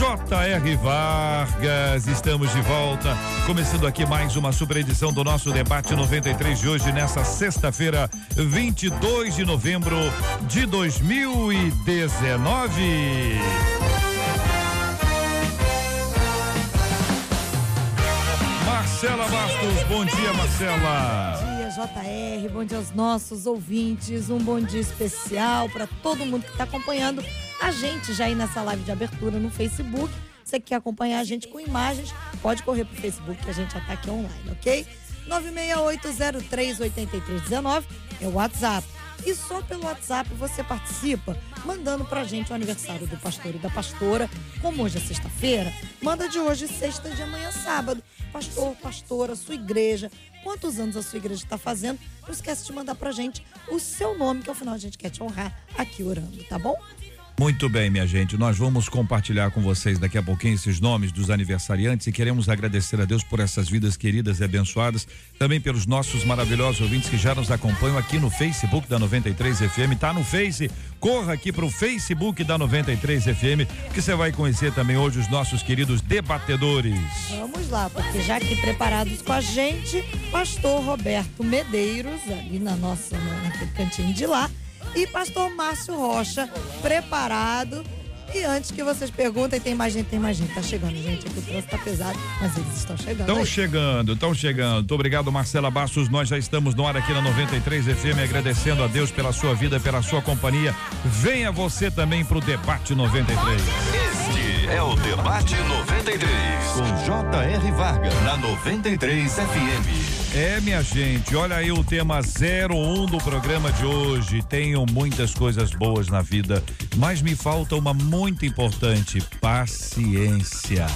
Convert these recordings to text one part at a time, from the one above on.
J.R. Vargas, estamos de volta, começando aqui mais uma super edição do nosso debate 93 de hoje, nessa sexta-feira, 22 de novembro de 2019. Marcela Bastos, bom dia, Marcela. JR. Bom dia aos nossos ouvintes. Um bom dia especial para todo mundo que está acompanhando a gente já aí nessa live de abertura no Facebook. Você que quer acompanhar a gente com imagens, pode correr pro Facebook que a gente já tá aqui online, ok? 968038319 é o WhatsApp. E só pelo WhatsApp você participa, mandando pra gente o aniversário do pastor e da pastora. Como hoje é sexta-feira, manda de hoje sexta de amanhã sábado. Pastor, pastora, sua igreja, quantos anos a sua igreja está fazendo. Não esquece de mandar pra gente o seu nome, que ao final a gente quer te honrar aqui orando, tá bom? Muito bem, minha gente. Nós vamos compartilhar com vocês daqui a pouquinho esses nomes dos aniversariantes e queremos agradecer a Deus por essas vidas queridas e abençoadas, também pelos nossos maravilhosos ouvintes que já nos acompanham aqui no Facebook da 93 FM. Tá no Face? Corra aqui para o Facebook da 93 FM, que você vai conhecer também hoje os nossos queridos debatedores. Vamos lá, porque já aqui preparados com a gente, pastor Roberto Medeiros, ali na nossa, naquele cantinho de lá e pastor Márcio Rocha, preparado. E antes que vocês perguntem, tem mais gente, tem mais gente. Tá chegando, gente. Aqui o trânsito tá pesado, mas eles estão chegando. Estão chegando, estão chegando. Muito obrigado, Marcela Bastos. Nós já estamos no ar aqui na 93 FM, agradecendo a Deus pela sua vida, pela sua companhia. Venha você também pro Debate 93. É o Debate 93, com J.R. Vargas, na 93 FM. É, minha gente, olha aí o tema 01 do programa de hoje. Tenho muitas coisas boas na vida, mas me falta uma muito importante: paciência.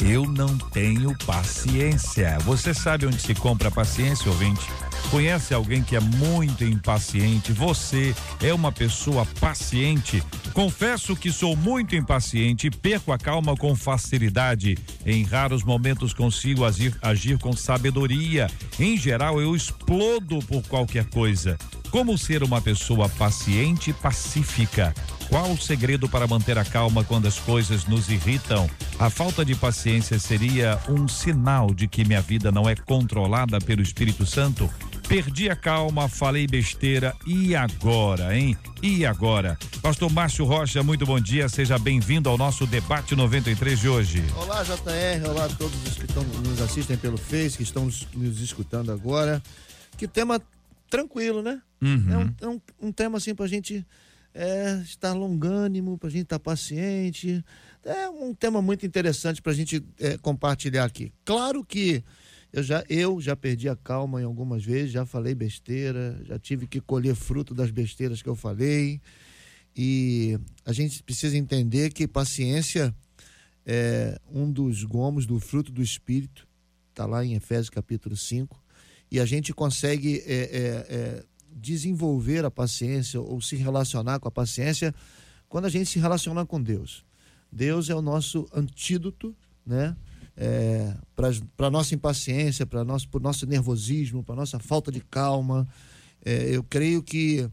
Eu não tenho paciência. Você sabe onde se compra paciência, ouvinte? Conhece alguém que é muito impaciente? Você é uma pessoa paciente? Confesso que sou muito impaciente e perco a calma com facilidade. Em raros momentos consigo agir, agir com sabedoria. Em geral, eu explodo por qualquer coisa. Como ser uma pessoa paciente e pacífica? Qual o segredo para manter a calma quando as coisas nos irritam? A falta de paciência seria um sinal de que minha vida não é controlada pelo Espírito Santo? Perdi a calma, falei besteira e agora, hein? E agora? Pastor Márcio Rocha, muito bom dia, seja bem-vindo ao nosso debate 93 de hoje. Olá, JR, olá a todos os que estão, nos assistem pelo Face, que estão nos, escutando agora. Que tema tranquilo, né? Uhum. É, um, é um, um, tema assim pra gente é, estar longânimo, pra gente estar paciente. É um tema muito interessante pra gente é, compartilhar aqui. Claro que eu já, eu já perdi a calma em algumas vezes, já falei besteira, já tive que colher fruto das besteiras que eu falei. E a gente precisa entender que paciência é um dos gomos do fruto do Espírito, está lá em Efésios capítulo 5, e a gente consegue é, é, é, desenvolver a paciência ou se relacionar com a paciência quando a gente se relaciona com Deus. Deus é o nosso antídoto, né? É, para nossa impaciência, para nosso, o nosso nervosismo, para nossa falta de calma. É, eu creio que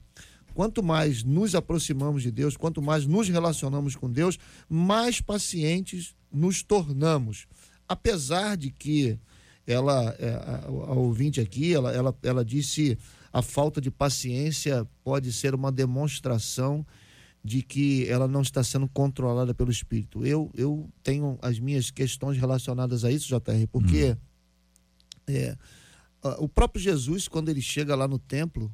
quanto mais nos aproximamos de Deus, quanto mais nos relacionamos com Deus, mais pacientes nos tornamos. Apesar de que ela, é, a, a ouvinte aqui, ela, ela, ela disse a falta de paciência pode ser uma demonstração de que ela não está sendo controlada pelo espírito. Eu, eu tenho as minhas questões relacionadas a isso, JR, porque hum. é, o próprio Jesus, quando ele chega lá no templo,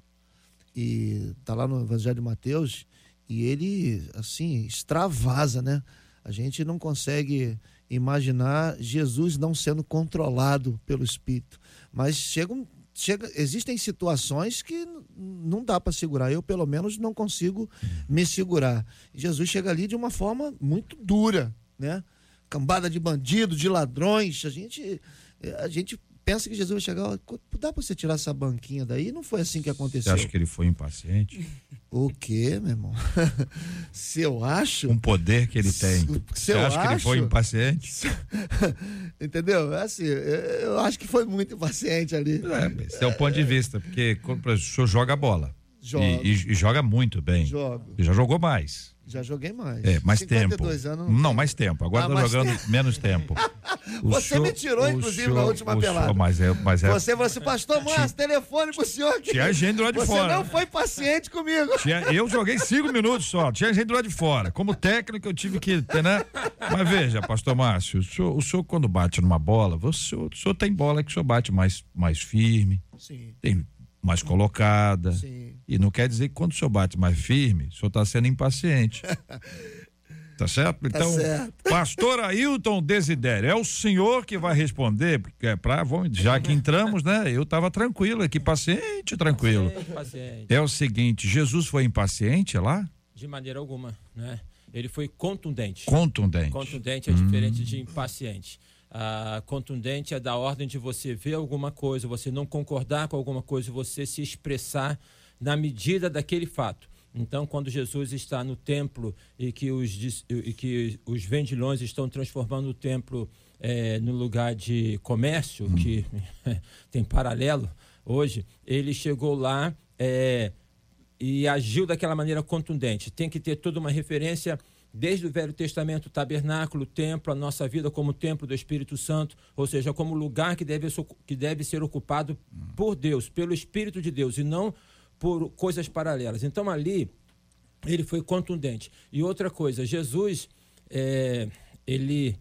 e está lá no Evangelho de Mateus, e ele, assim, extravasa, né? A gente não consegue imaginar Jesus não sendo controlado pelo Espírito. Mas chega um, chega, existem situações que não dá para segurar. Eu, pelo menos, não consigo me segurar. Jesus chega ali de uma forma muito dura, né? cambada de bandidos, de ladrões. A gente, a gente pensa que Jesus vai chegar, dá pra você tirar essa banquinha daí? Não foi assim que aconteceu. Você acha que ele foi impaciente? O quê, meu irmão? Se eu acho. Um poder que ele tem. Se Você eu acha que ele acho- foi impaciente? Entendeu? É Assim, eu- eu acho que foi muito impaciente ali. É, esse é o ponto de vista, porque quando o senhor joga bola. Jogo. E, e- e joga muito bem. Jogo. E já jogou mais. Já joguei mais. É, mais tempo. 52 anos. Não, mais tempo. Agora Ah, jogando menos tempo. Você me tirou, inclusive, na última pelada. mas é, mas é, Você falou assim, pastor Márcio, telefone pro senhor aqui. Tinha gente lado de Você fora. não foi paciente comigo. Tinha- eu joguei cinco minutos só, tinha gente do lado de fora. Como técnico, eu tive que. Né? Mas veja, pastor Márcio, o senhor, o senhor quando bate numa bola, você, o senhor tem bola que o senhor bate mais, mais firme, Sim, tem mais colocada. sim. E não quer dizer que quando o senhor bate mais firme, o senhor está sendo impaciente. Tá certo? Então, certo. pastor Ailton Desidério, é o senhor que vai responder, porque é pra, vamos, já que entramos, né? Eu estava tranquilo aqui, paciente, tranquilo. Paciente, paciente. É o seguinte, Jesus foi impaciente lá? De maneira alguma, né? Ele foi contundente. Contundente. Contundente é diferente de impaciente. Ah, contundente é da ordem de você ver alguma coisa, você não concordar com alguma coisa, você se expressar na medida daquele fato. Então, quando Jesus está no templo e que os, e que os vendilhões estão transformando o templo eh, no lugar de comércio, que tem paralelo hoje, ele chegou lá eh, e agiu daquela maneira contundente. Tem que ter toda uma referência desde o Velho Testamento, tabernáculo, templo, a nossa vida como templo do Espírito Santo, ou seja, como lugar que deve, que deve ser ocupado por Deus, pelo Espírito de Deus, e não por coisas paralelas. Então ali ele foi contundente. E outra coisa, Jesus, é, ele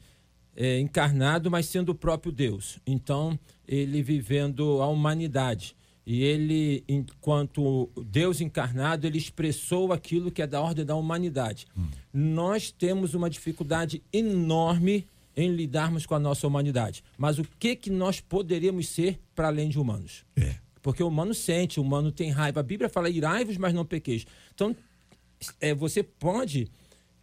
é encarnado, mas sendo o próprio Deus. Então, ele vivendo a humanidade. E ele, enquanto Deus encarnado, ele expressou aquilo que é da ordem da humanidade. Nós temos uma dificuldade enorme em lidarmos com a nossa humanidade. Mas o que, que nós poderíamos ser para além de humanos? É. Porque o humano sente, o humano tem raiva. A Bíblia fala irai-vos, mas não pequeis. Então, é, você pode,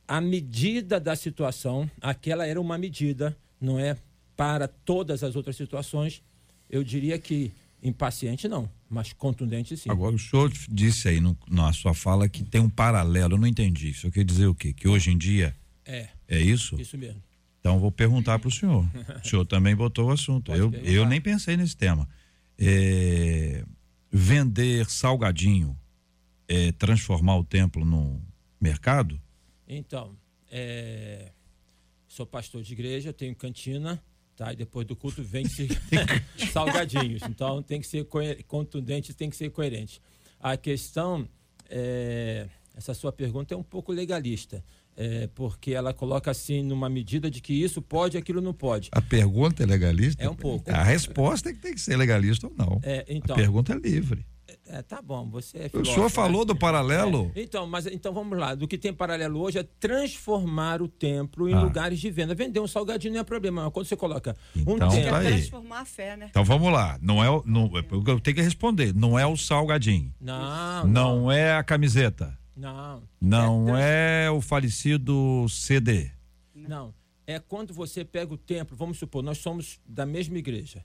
à medida da situação, aquela era uma medida, não é para todas as outras situações. Eu diria que impaciente não, mas contundente sim. Agora, o senhor disse aí no- na sua fala que tem um paralelo, eu não entendi. Isso quer dizer o quê? Que hoje em dia É, é isso? isso mesmo. Então, vou perguntar para o senhor. O senhor também botou o assunto. Pode Eu, perguntar. eu nem pensei nesse tema. É, vender salgadinho é transformar o templo no mercado? Então, é, sou pastor de igreja, tenho cantina, tá? E depois do culto vende-se salgadinhos. Então tem que ser contundente, tem que ser coerente. A questão, é, essa sua pergunta é um pouco legalista, é, porque ela coloca assim numa medida de que isso pode, aquilo não pode. A pergunta é legalista? É um pouco. A resposta é que tem que ser legalista ou não. É, então, A pergunta é livre. É, tá bom, você é O filósofo, senhor né? falou do paralelo. É, Então, mas então vamos lá. Do que tem paralelo hoje é transformar o templo em Ah. lugares de venda. Vender um salgadinho não é problema. mas Quando você coloca um Então, templo. tá aí. transformar a fé, né? Então vamos lá. Não é o. Não, eu tenho que responder. Não é o salgadinho. Não, Não é a camiseta. não. Não É é o falecido CD. Não. É quando você pega o templo, vamos supor, nós somos da mesma igreja,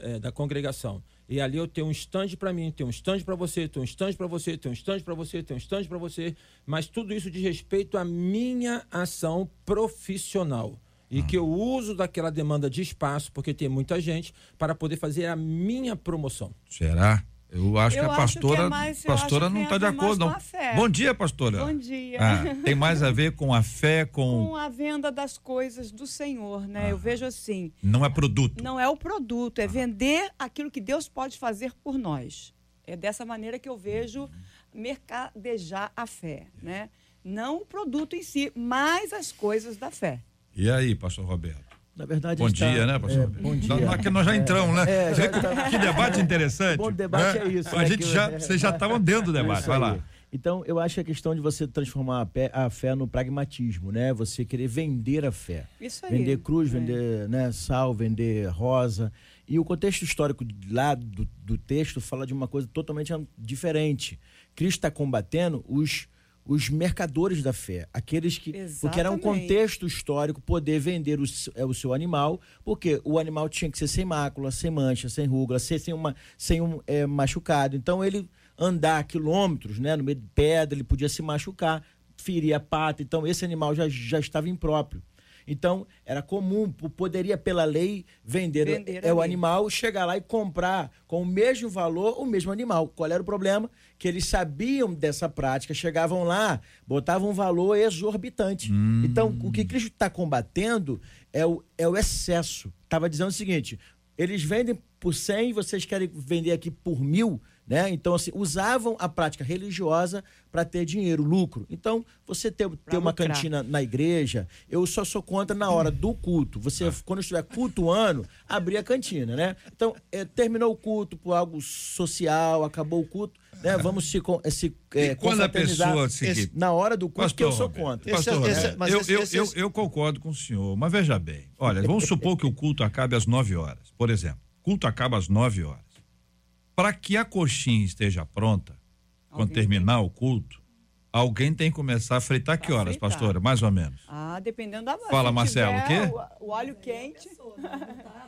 é, da congregação. E ali eu tenho um stand para mim, tenho um stand para você, tenho um stand para você, tenho um stand para você, tenho um stand para você. Mas tudo isso diz respeito à minha ação profissional. E que eu uso daquela demanda de espaço, porque tem muita gente, para poder fazer a minha promoção. Será? Eu acho Eu que a acho que pastora, é mais- pastora não está de acordo, não. Bom dia, pastora. Bom dia. Ah, tem mais a ver com a fé, com. Com a venda das coisas do Senhor, né? Eu vejo assim, Não é produto. não é o produto, é vender aquilo que Deus pode fazer por nós. É dessa maneira que eu vejo mercadejar a fé, né? Não o produto em si, mas as coisas da fé. E aí, pastor Roberto? Na verdade, Bom está- dia, né, pastor? é, bom dia. Nós, nós- que nós já entramos, né? É, já tá- Que debate interessante. Bom debate né? é isso, A né, gente que- já, vocês já estavam dentro do debate. Isso Vai lá. Então, eu acho que a questão de você transformar a, pé- a fé no pragmatismo, né? Você querer vender a fé. Isso aí. Vender cruz, É. vender né, sal, vender rosa. E o contexto histórico lá do, do texto fala de uma coisa totalmente diferente. Cristo está combatendo os, os mercadores da fé, aqueles que. Porque era um Exatamente. contexto histórico poder vender o, é, o seu animal, porque o animal tinha que ser sem mácula, sem mancha, sem ruga, ser sem, uma, sem um é, machucado. Então ele andar quilômetros né, no meio de pedra, ele podia se machucar, ferir a pata. Então esse animal já, já estava impróprio. Então, era comum, poderia pela lei vender, Vender é, o animal, chegar lá e comprar com o mesmo valor o mesmo animal. Qual era o problema? Que eles sabiam dessa prática, chegavam lá, botavam um valor exorbitante. Então, o que Cristo está combatendo é o, é o excesso. Estava dizendo o seguinte: eles vendem por 100, vocês querem vender aqui por mil, né? Então, assim, usavam a prática religiosa para ter dinheiro, lucro. Então, você ter, ter uma cantina na igreja, eu só sou contra na hora do culto. Você, quando estiver cultuando, abrir a cantina, né? Então, eh, terminou o culto por algo social, acabou o culto, né? Vamos se, con- eh, se E quando a pessoa se- Esse- Na hora do culto, que eu sou contra. Pastor esse- mas eu, esse- eu, esse- eu, eu concordo com o senhor, mas veja bem. Olha, vamos supor que o culto acabe às 9 horas. Por exemplo, o culto acaba às 9 horas. Para que a coxinha esteja pronta, quando Alguém terminar o culto, alguém tem que começar a fritar que Pra horas, fritar. pastora? Mais ou menos. Ah, dependendo da Fala, se Marcelo, o quê? O, o óleo quente.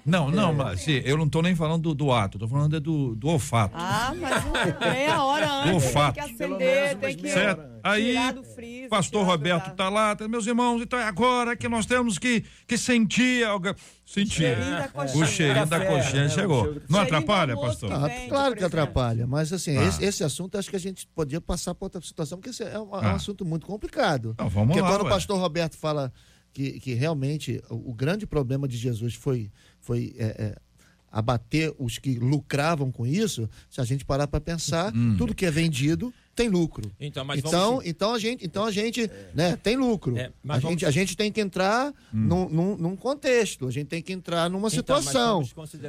Não, não, mas sim, eu não estou nem falando do, do ato, estou falando é do, do olfato. Ah, mas um- meia hora antes olfato. tem que acender, tem que Certo? Aí, do freezer. pastor do- Roberto tá lá, tá, meus irmãos, então é agora que nós temos que, que sentir algo. Coxinha. O cheirinho da Café, coxinha né, chegou. Não atrapalha, pastor? Ah, claro que exemplo. atrapalha, mas assim, Ah. esse, esse assunto acho que a gente podia passar para outra situação, porque esse é um, é um Ah. assunto muito complicado. Então, vamos porque lá, quando ué. o pastor Roberto fala que, que realmente o, o grande problema de Jesus foi, foi é, é, abater os que lucravam com isso, se a gente parar para pensar, Hum. tudo que é vendido tem lucro. Então, mas então, vamos... então a gente, então a gente, né, tem lucro. É, mas a, vamos- gente, a gente tem que entrar Hum. num, num, num contexto, a gente tem que entrar numa Então, situação.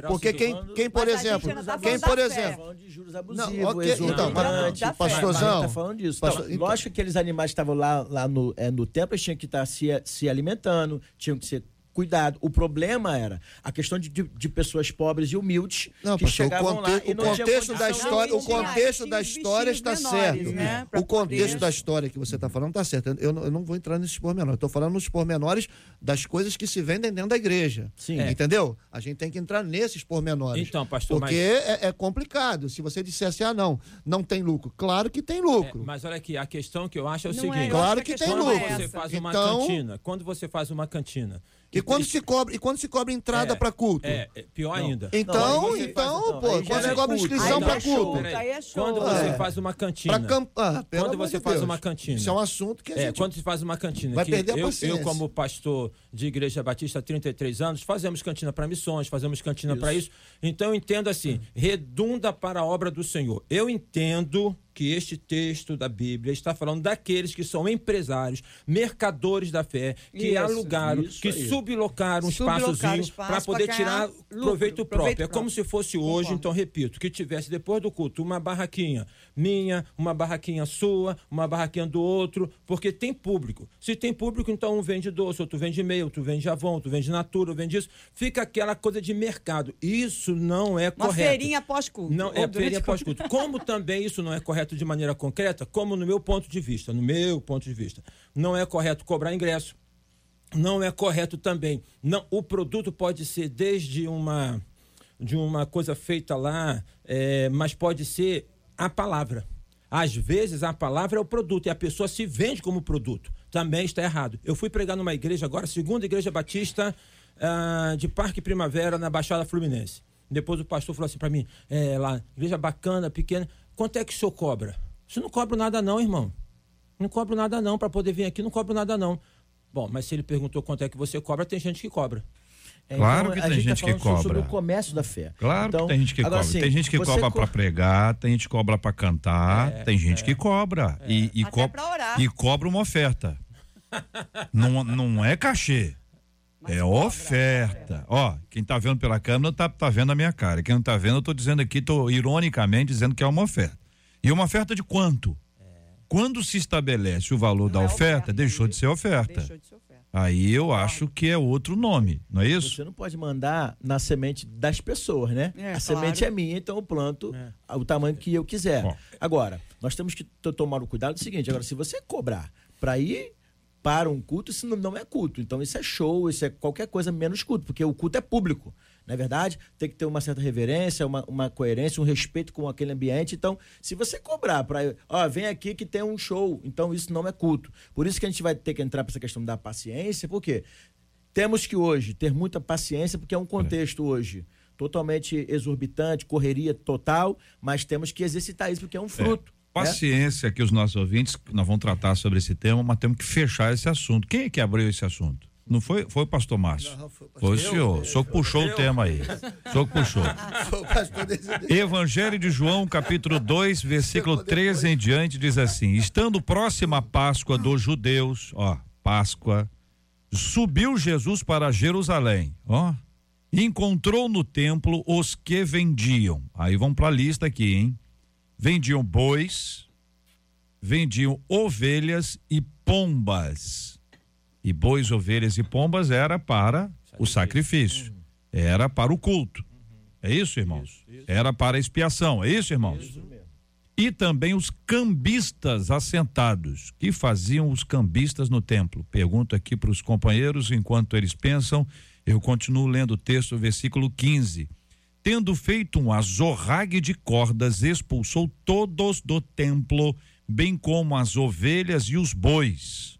Porque quem, quem por Mas a gente exemplo, tá quem falando por exemplo, de juros abusivos, Não, ok, então, mas- pastorzão, Tá falando disso. pastor- Então, então- lógico que aqueles animais que estavam lá, lá no, é, no templo, eles tinham que estar se, se alimentando, tinham que ser cuidado. O problema era a questão de, de, de pessoas pobres e humildes Não, que pastor, o, chegavam conte- lá e o não tinham contexto da história, o contexto da história está menores, certo. né, o contexto poder- da história que você está falando está certo. Eu, não- eu não vou entrar nesses pormenores. Estou falando nos pormenores das coisas que se vendem dentro da igreja. Sim. É. Entendeu? A gente tem que entrar nesses pormenores. Então, pastor, Porque é, é complicado. Se você dissesse, ah, não, não tem lucro. Claro que tem É, lucro. mas olha aqui, a questão que eu acho é o Não seguinte. é, eu Claro que tem quando é lucro. você essa. faz uma Então- cantina, quando você faz uma cantina. E quando se cobra, e quando se cobra entrada É, para culto? É, é pior ainda. Então, Não, então, faz- não, pô, quando é se cobra culto. inscrição para é culto. Peraí, Aí é show. Quando você É. faz uma cantina. Campanha. Quando você faz uma cantina. Isso é um assunto que a É, gente quando se faz uma cantina. vai que perder a eu, paciência. eu, como pastor de Igreja Batista há 33 anos, fazemos cantina para missões, fazemos cantina para isso. Então eu entendo assim, redunda para a obra do Senhor. Eu entendo que este texto da Bíblia está falando daqueles que são empresários, mercadores da fé, que Isso, alugaram, isso que aí. sublocaram um Sublocaram espaçozinho espaço para poder tirar lucro, proveito próprio. proveito É como próprio. se fosse hoje, Concordo. então repito, que tivesse depois do culto uma barraquinha minha, uma barraquinha sua, uma barraquinha do outro, porque tem público. Se tem público, então um vende doce, outro vende meio, outro vende Avon, outro vende Natura, outro vende isso. Fica aquela coisa de mercado. Isso não é Uma correto. feirinha pós-culto. Não, é feirinha pós-culto. Como também isso não é correto de maneira concreta, como no meu ponto de vista, no meu ponto de vista, não é correto cobrar ingresso, não é correto também. Não, o produto pode ser desde uma de uma coisa feita lá, é, mas pode ser a palavra. Às vezes a palavra é o produto e a pessoa se vende como produto. Também está errado. Eu fui pregar numa igreja agora, segunda igreja batista ah, de Parque Primavera, na Baixada Fluminense. Depois o pastor falou assim para mim, é, lá, igreja bacana, pequena, quanto é que o senhor cobra? Isso não cobro nada não, irmão. Não cobro nada não, para poder vir aqui, não cobro nada não. Bom, mas se ele perguntou quanto é que você cobra, tem gente que cobra. É, Claro que a tem tá gente que falando so- Sobre cobra. o comércio da fé. Claro Então, que tem gente que agora, cobra. assim, tem gente que cobra co- para pregar, tem gente que cobra para cantar, tem gente que cobra. E, e, Até co- pra orar. e cobra uma oferta. não, não é cachê. é oferta. Ó, quem tá vendo pela câmera tá, tá vendo a minha cara. Quem não tá vendo, eu tô dizendo aqui, tô ironicamente dizendo que é uma oferta. E uma oferta de quanto? Quando se estabelece o valor Não da é oferta, oferta, deixou de ser oferta. Deixou de ser oferta. Aí eu acho que é outro nome, não é isso? Você não pode mandar na semente das pessoas, né? É, a claro. semente é minha, então eu planto É. o tamanho que eu quiser. Bom. Agora, nós temos que to- tomar o cuidado do seguinte: agora, se você cobrar para ir para um culto, isso não, não é culto. Então, isso é show, isso é qualquer coisa menos culto, porque o culto é público. Não é verdade? Tem que ter uma certa reverência, uma, uma coerência, um respeito com aquele ambiente. Então, se você cobrar para, ó, vem aqui que tem um show, então isso não é culto. Por isso que a gente vai ter que entrar para essa questão da paciência, porque temos que hoje ter muita paciência, porque é um contexto hoje totalmente exorbitante, correria total, mas temos que exercitar isso, porque é um fruto. né? Paciência que os nossos ouvintes, nós vamos tratar sobre esse tema, mas temos que fechar esse assunto. Quem é que abriu esse assunto? Não foi, foi o pastor Márcio? Não, foi o Foi o pastor. senhor. O senhor que puxou o tema aí. O senhor que puxou. Foi o pastor Evangelho de João, capítulo 2, versículo 13 em diante, diz assim: Estando próxima a Páscoa dos judeus, ó, Páscoa, subiu Jesus para Jerusalém, ó, e encontrou no templo os que vendiam. Aí vamos para a lista aqui, hein? Vendiam bois, vendiam ovelhas e pombas. E bois, ovelhas e pombas era para o sacrifício, era para o culto. É isso, irmãos? Era para a expiação, é isso, irmãos? E também os cambistas assentados. que faziam os cambistas no templo? Pergunto aqui para os companheiros, enquanto eles pensam, eu continuo lendo o texto, versículo 15. Tendo feito um azorrague de cordas, expulsou todos do templo, bem como as ovelhas e os bois.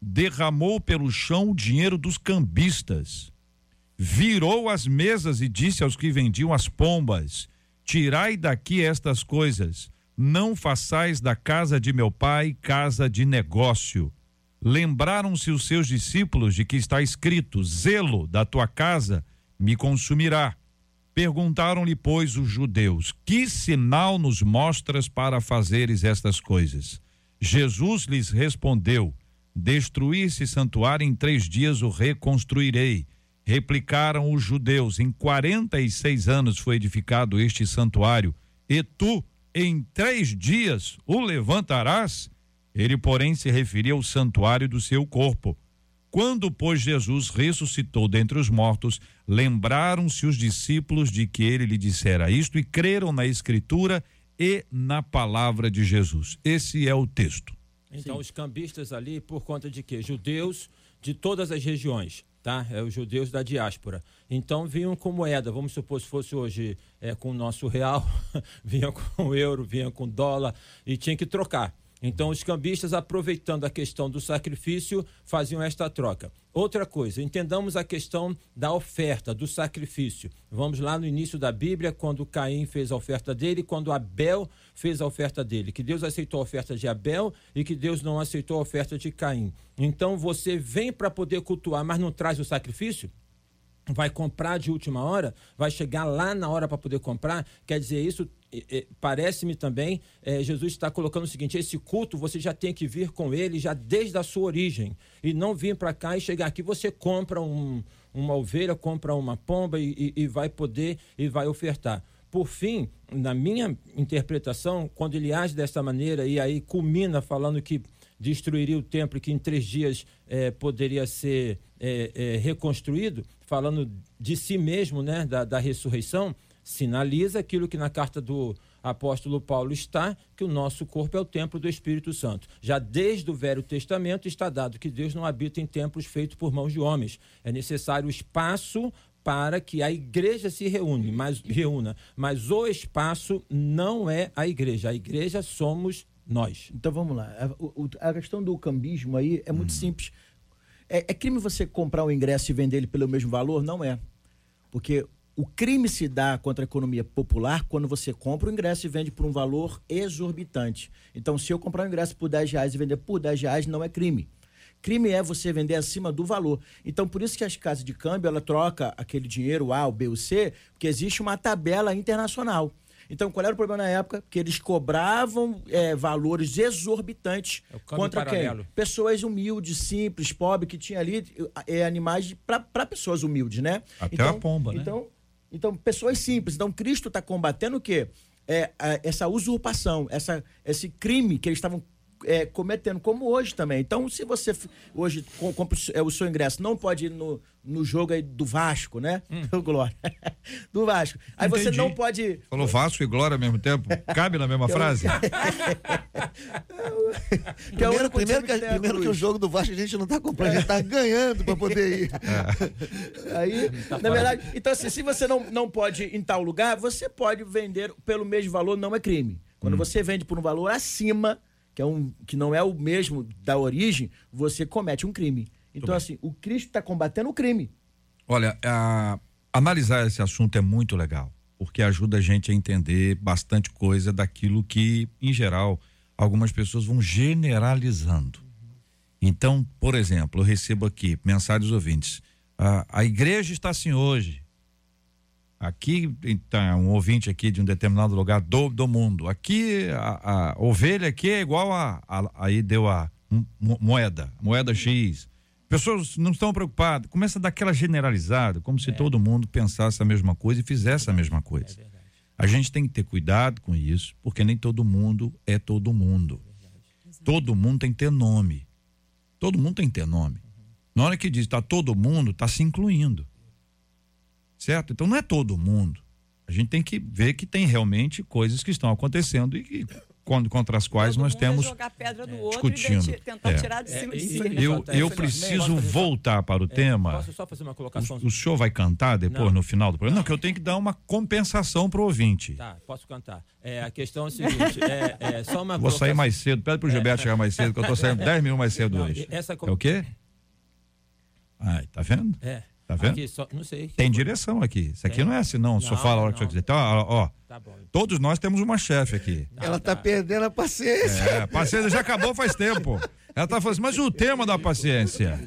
Derramou pelo chão o dinheiro dos cambistas virou as mesas e disse aos que vendiam as pombas: Tirai daqui estas coisas, não façais da casa de meu pai casa de negócio. Lembraram-se os seus discípulos de que está escrito: Zelo da tua casa me consumirá. Perguntaram-lhe, pois, os judeus: Que sinal nos mostras para fazeres estas coisas? Jesus lhes respondeu: Destruí esse santuário em três dias o reconstruirei. Replicaram os judeus: Em 46 anos foi edificado este santuário, e tu, em três dias, o levantarás? Ele, porém, se referia ao santuário do seu corpo. Quando, pois, Jesus ressuscitou dentre os mortos, lembraram-se os discípulos de que ele lhe dissera isto e creram na Escritura e na palavra de Jesus. Esse é o texto. Então, os cambistas ali, por conta de quê? Judeus de todas as regiões, tá? É os judeus da diáspora. Então, vinham com moeda, vamos supor se fosse hoje é, com o nosso real, vinham com euro, vinham com dólar e tinha que trocar. Então, os cambistas, aproveitando a questão do sacrifício, faziam esta troca. Outra coisa, entendamos a questão da oferta, do sacrifício. Vamos lá no início da Bíblia, quando Caim fez a oferta dele, quando Abel fez a oferta dele. Que Deus aceitou a oferta de Abel e que Deus não aceitou a oferta de Caim. Então, você vem para poder cultuar, mas não traz o sacrifício? vai comprar de última hora, vai chegar lá na hora para poder comprar. Quer dizer, isso parece-me também, eh, Jesus está colocando o seguinte: esse culto você já tem que vir com ele já desde a sua origem. E não vir para cá e chegar aqui, você compra um- uma ovelha, compra uma pomba e, e- e vai poder e vai ofertar. Por fim, na minha interpretação, quando ele age dessa maneira e aí culmina falando que destruiria o templo que em três dias eh, poderia ser eh, eh, reconstruído, falando de si mesmo, né, da, da ressurreição, sinaliza aquilo que na carta do apóstolo Paulo está, que o nosso corpo é o templo do Espírito Santo. Já desde o Velho Testamento está dado que Deus não habita em templos feitos por mãos de homens. É necessário espaço para que a igreja se reúne, mas, reúna. Mas o espaço não é a igreja. A igreja somos nós. Então vamos lá. A, a questão do cambismo aí é muito simples. É, é crime você comprar um ingresso e vender ele pelo mesmo valor? Não é. Porque o crime se dá contra a economia popular quando você compra o ingresso e vende por um valor exorbitante. Então, se eu comprar um ingresso por 10 reais e vender por 10 reais, não é crime. Crime é você vender acima do valor. Então, por isso que as casas de câmbio, ela troca aquele dinheiro A, o B, o C, porque existe uma tabela internacional. Então, qual era o problema na época? Que eles cobravam é, valores exorbitantes É contra paralelo. quem? Pessoas humildes, simples, pobres, que tinha ali é, animais para pessoas humildes, né? Até a pomba, né? Então, então, pessoas simples. Então, Cristo está combatendo o quê? É, a- essa usurpação, essa, esse crime que eles estavam é, cometendo, como hoje também. Então, se você hoje com- compra o seu- é, o seu ingresso, não pode ir no, no jogo aí do Vasco, né? Do Glória. do Vasco. Aí você Entendi. não pode. Falou Vasco e Glória ao mesmo tempo? Cabe na mesma frase? Que é o Primeiro, único primeiro, que, que primeiro que o jogo do Vasco a gente não tá comprando, a gente tá ganhando pra poder ir. Aí, na verdade, então assim, se você não, não pode ir em tal lugar, você pode vender pelo mesmo valor, não é crime. Quando você vende por um valor acima, que, é um, que não é o mesmo da origem, você comete um crime. Então, assim, o Cristo está combatendo o crime. Olha, a- analisar esse assunto é muito legal, porque ajuda a gente a entender bastante coisa daquilo que, em geral, algumas pessoas vão generalizando. Então, por exemplo, eu recebo aqui mensagens ouvintes. A, a igreja está assim hoje. Aqui está um ouvinte aqui de um determinado lugar do, do mundo. Aqui a, a ovelha aqui é igual a, a- aí deu a mo- moeda, moeda X. Pessoas não estão preocupadas. Começa a dar aquela generalizada, como se todo mundo pensasse a mesma coisa e fizesse a mesma coisa. A gente tem que ter cuidado com isso, porque nem todo mundo é todo mundo. Todo mundo tem que ter nome. Todo mundo tem que ter nome. Na hora que diz tá todo mundo, tá se incluindo. Certo? Então não é todo mundo. A gente tem que ver que tem realmente coisas que estão acontecendo e que, con- contra as quais Todo nós é temos jogar pedra no outro discutindo. e tentar É. tirar de cima É, de aí. Eu, eu preciso voltar para o tema. Posso só fazer uma colocação? O, o senhor vai cantar depois, Não. no final do programa? Não, que eu tenho que dar uma compensação pro ouvinte. Tá, posso cantar. É, a questão é o seguinte, é, é só uma Vou sair mais cedo. Pede pro Gilberto chegar mais cedo, que eu tô saindo 10 minutos mais cedo Não, hoje. essa É o quê? Ai, tá vendo? É. Tá vendo? Aqui, só, não sei. Tem direção aqui. Isso aqui Tem. não é assim, não. O senhor Não, fala a hora que o senhor não. quiser. Então, ó, ó, Tá bom. todos nós temos uma chefe aqui. Ela tá perdendo a paciência. É, paciência já acabou faz tempo. Ela tá falando assim, mas o tema da paciência?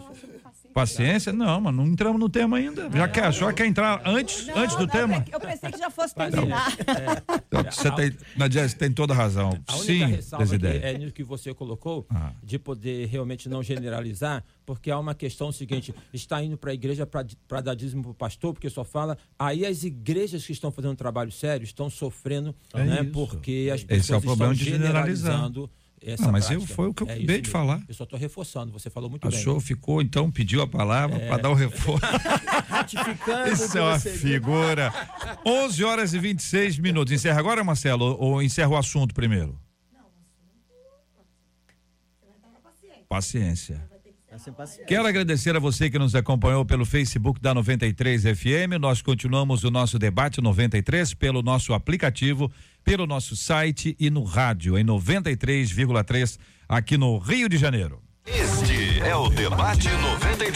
Paciência? Não, mas não entramos no tema ainda. Já quer, a senhora quer entrar antes, Não, antes do não, tema? Eu pensei que já fosse terminar. Então, você tem, Nadia, você tem toda a razão. A única Sim, Desidério. é nisso que você colocou, Ah. de poder realmente não generalizar, porque há uma questão seguinte, está indo para a igreja para dar dízimo para o pastor, porque só fala, aí as igrejas que estão fazendo um trabalho sério estão sofrendo, É né, porque as Esse pessoas é o problema estão de generalizar. generalizando essa Não, mas eu- prática. foi o que eu É acabei de falar. Eu só estou reforçando, você falou muito O bem. senhor ficou, então, pediu a palavra para dar o reforço. Ratificando. Isso é uma figura. 11 horas e 26 minutos. Encerra agora, Marcelo, ou, encerra o assunto primeiro? Paciência. Tá sem paciência. Quero agradecer a você que nos acompanhou pelo Facebook da 93 FM. Nós continuamos o nosso debate 93 pelo nosso aplicativo, pelo nosso site e no rádio em 93,3 aqui no Rio de Janeiro. Este é o Debate 93,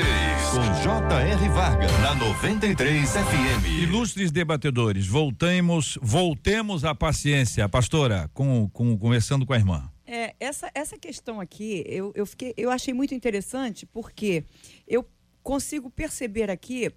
com J.R. Varga, na 93 FM. Ilustres debatedores, voltemos, voltemos à paciência, pastora, com, com conversando com a irmã. É, essa, essa questão aqui, eu, eu, fiquei, eu achei muito interessante porque eu consigo perceber aqui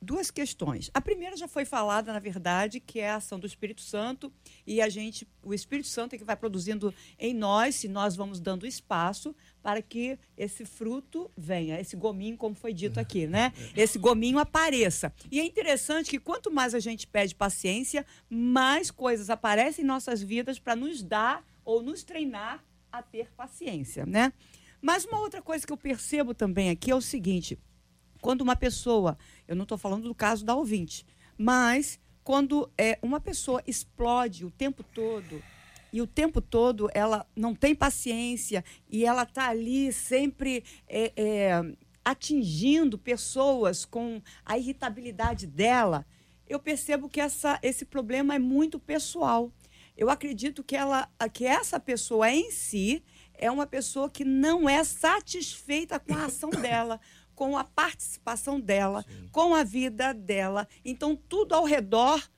duas questões. A primeira já foi falada, na verdade, que é a ação do Espírito Santo e a gente, o Espírito Santo é que vai produzindo em nós, se nós vamos dando espaço para que esse fruto venha, esse gominho, como foi dito aqui, né? Esse gominho apareça. E é interessante que quanto mais a gente pede paciência, mais coisas aparecem em nossas vidas para nos dar ou nos treinar a ter paciência, né? Mas uma outra coisa que eu percebo também aqui é o seguinte: quando uma pessoa, eu não estou falando do caso da ouvinte, mas quando é, uma pessoa explode o tempo todo e o tempo todo ela não tem paciência e ela está ali sempre é, é, atingindo pessoas com a irritabilidade dela, eu percebo que essa, esse problema é muito pessoal. Eu acredito que, ela, que essa pessoa em si é uma pessoa que não é satisfeita com a ação dela, com a participação dela, com a vida dela. Então, tudo ao redor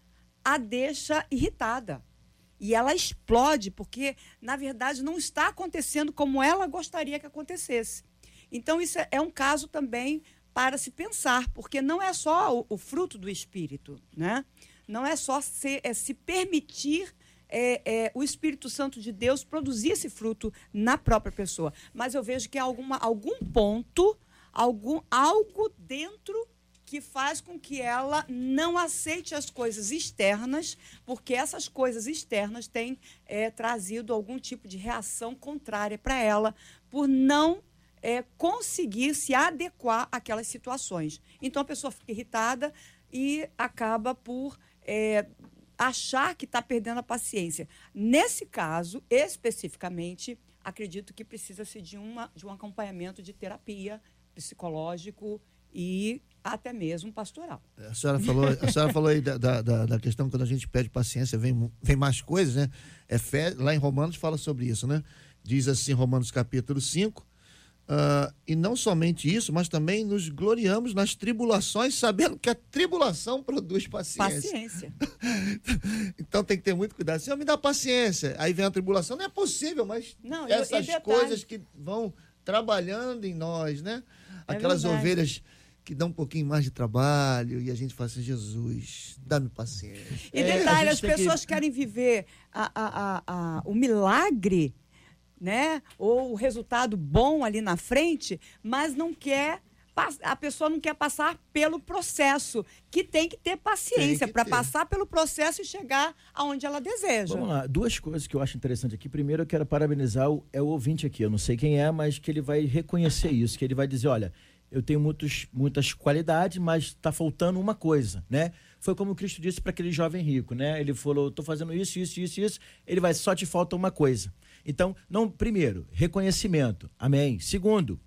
a deixa irritada. E ela explode, porque, na verdade, não está acontecendo como ela gostaria que acontecesse. Então, isso é- é um caso também para se pensar, porque não é só o, o fruto do espírito, né? Não é só se, é se permitir é, é, o Espírito Santo de Deus produzir esse fruto na própria pessoa. Mas eu vejo que há alguma, algum ponto, algum, algo dentro que faz com que ela não aceite as coisas externas, porque essas coisas externas têm é, trazido algum tipo de reação contrária para ela, por não é, conseguir se adequar àquelas situações. Então a pessoa fica irritada e acaba por é, achar que está perdendo a paciência. Nesse caso, especificamente, acredito que precisa-se de, uma, de um acompanhamento de terapia psicológico e até mesmo pastoral. A senhora falou, a senhora falou aí da, da, da, questão quando a gente pede paciência, vem, vem mais coisas, né? É fé, lá em Romanos fala sobre isso, né? Diz assim, Romanos capítulo 5, Uh, e não somente isso, mas também nos gloriamos nas tribulações, sabendo que a tribulação produz paciência. Paciência. então tem que ter muito cuidado. Senhor, me dá paciência. Aí vem a tribulação. Não é possível, mas não, essas eu, coisas que vão trabalhando em nós, né? É Aquelas verdade. ovelhas que dão um pouquinho mais de trabalho e a gente fala assim, Jesus, dá-me paciência. E é, detalhe, as pessoas que... querem viver a, a, a, o milagre né? Ou o resultado bom ali na frente, mas não quer a pessoa não quer passar pelo processo, que tem que ter paciência para passar pelo processo e chegar aonde ela deseja. Vamos lá, duas coisas que eu acho interessante aqui. Primeiro, eu quero parabenizar o, é o ouvinte aqui, eu não sei quem é, mas que ele vai reconhecer isso, que ele vai dizer, olha, eu tenho muitos, muitas qualidades, mas está faltando uma coisa, né? Foi como Cristo disse para aquele jovem rico, né? Ele falou, estou fazendo isso, isso, isso, isso. Ele vai, só te falta uma coisa. Então, não, primeiro, reconhecimento. Amém. Segundo,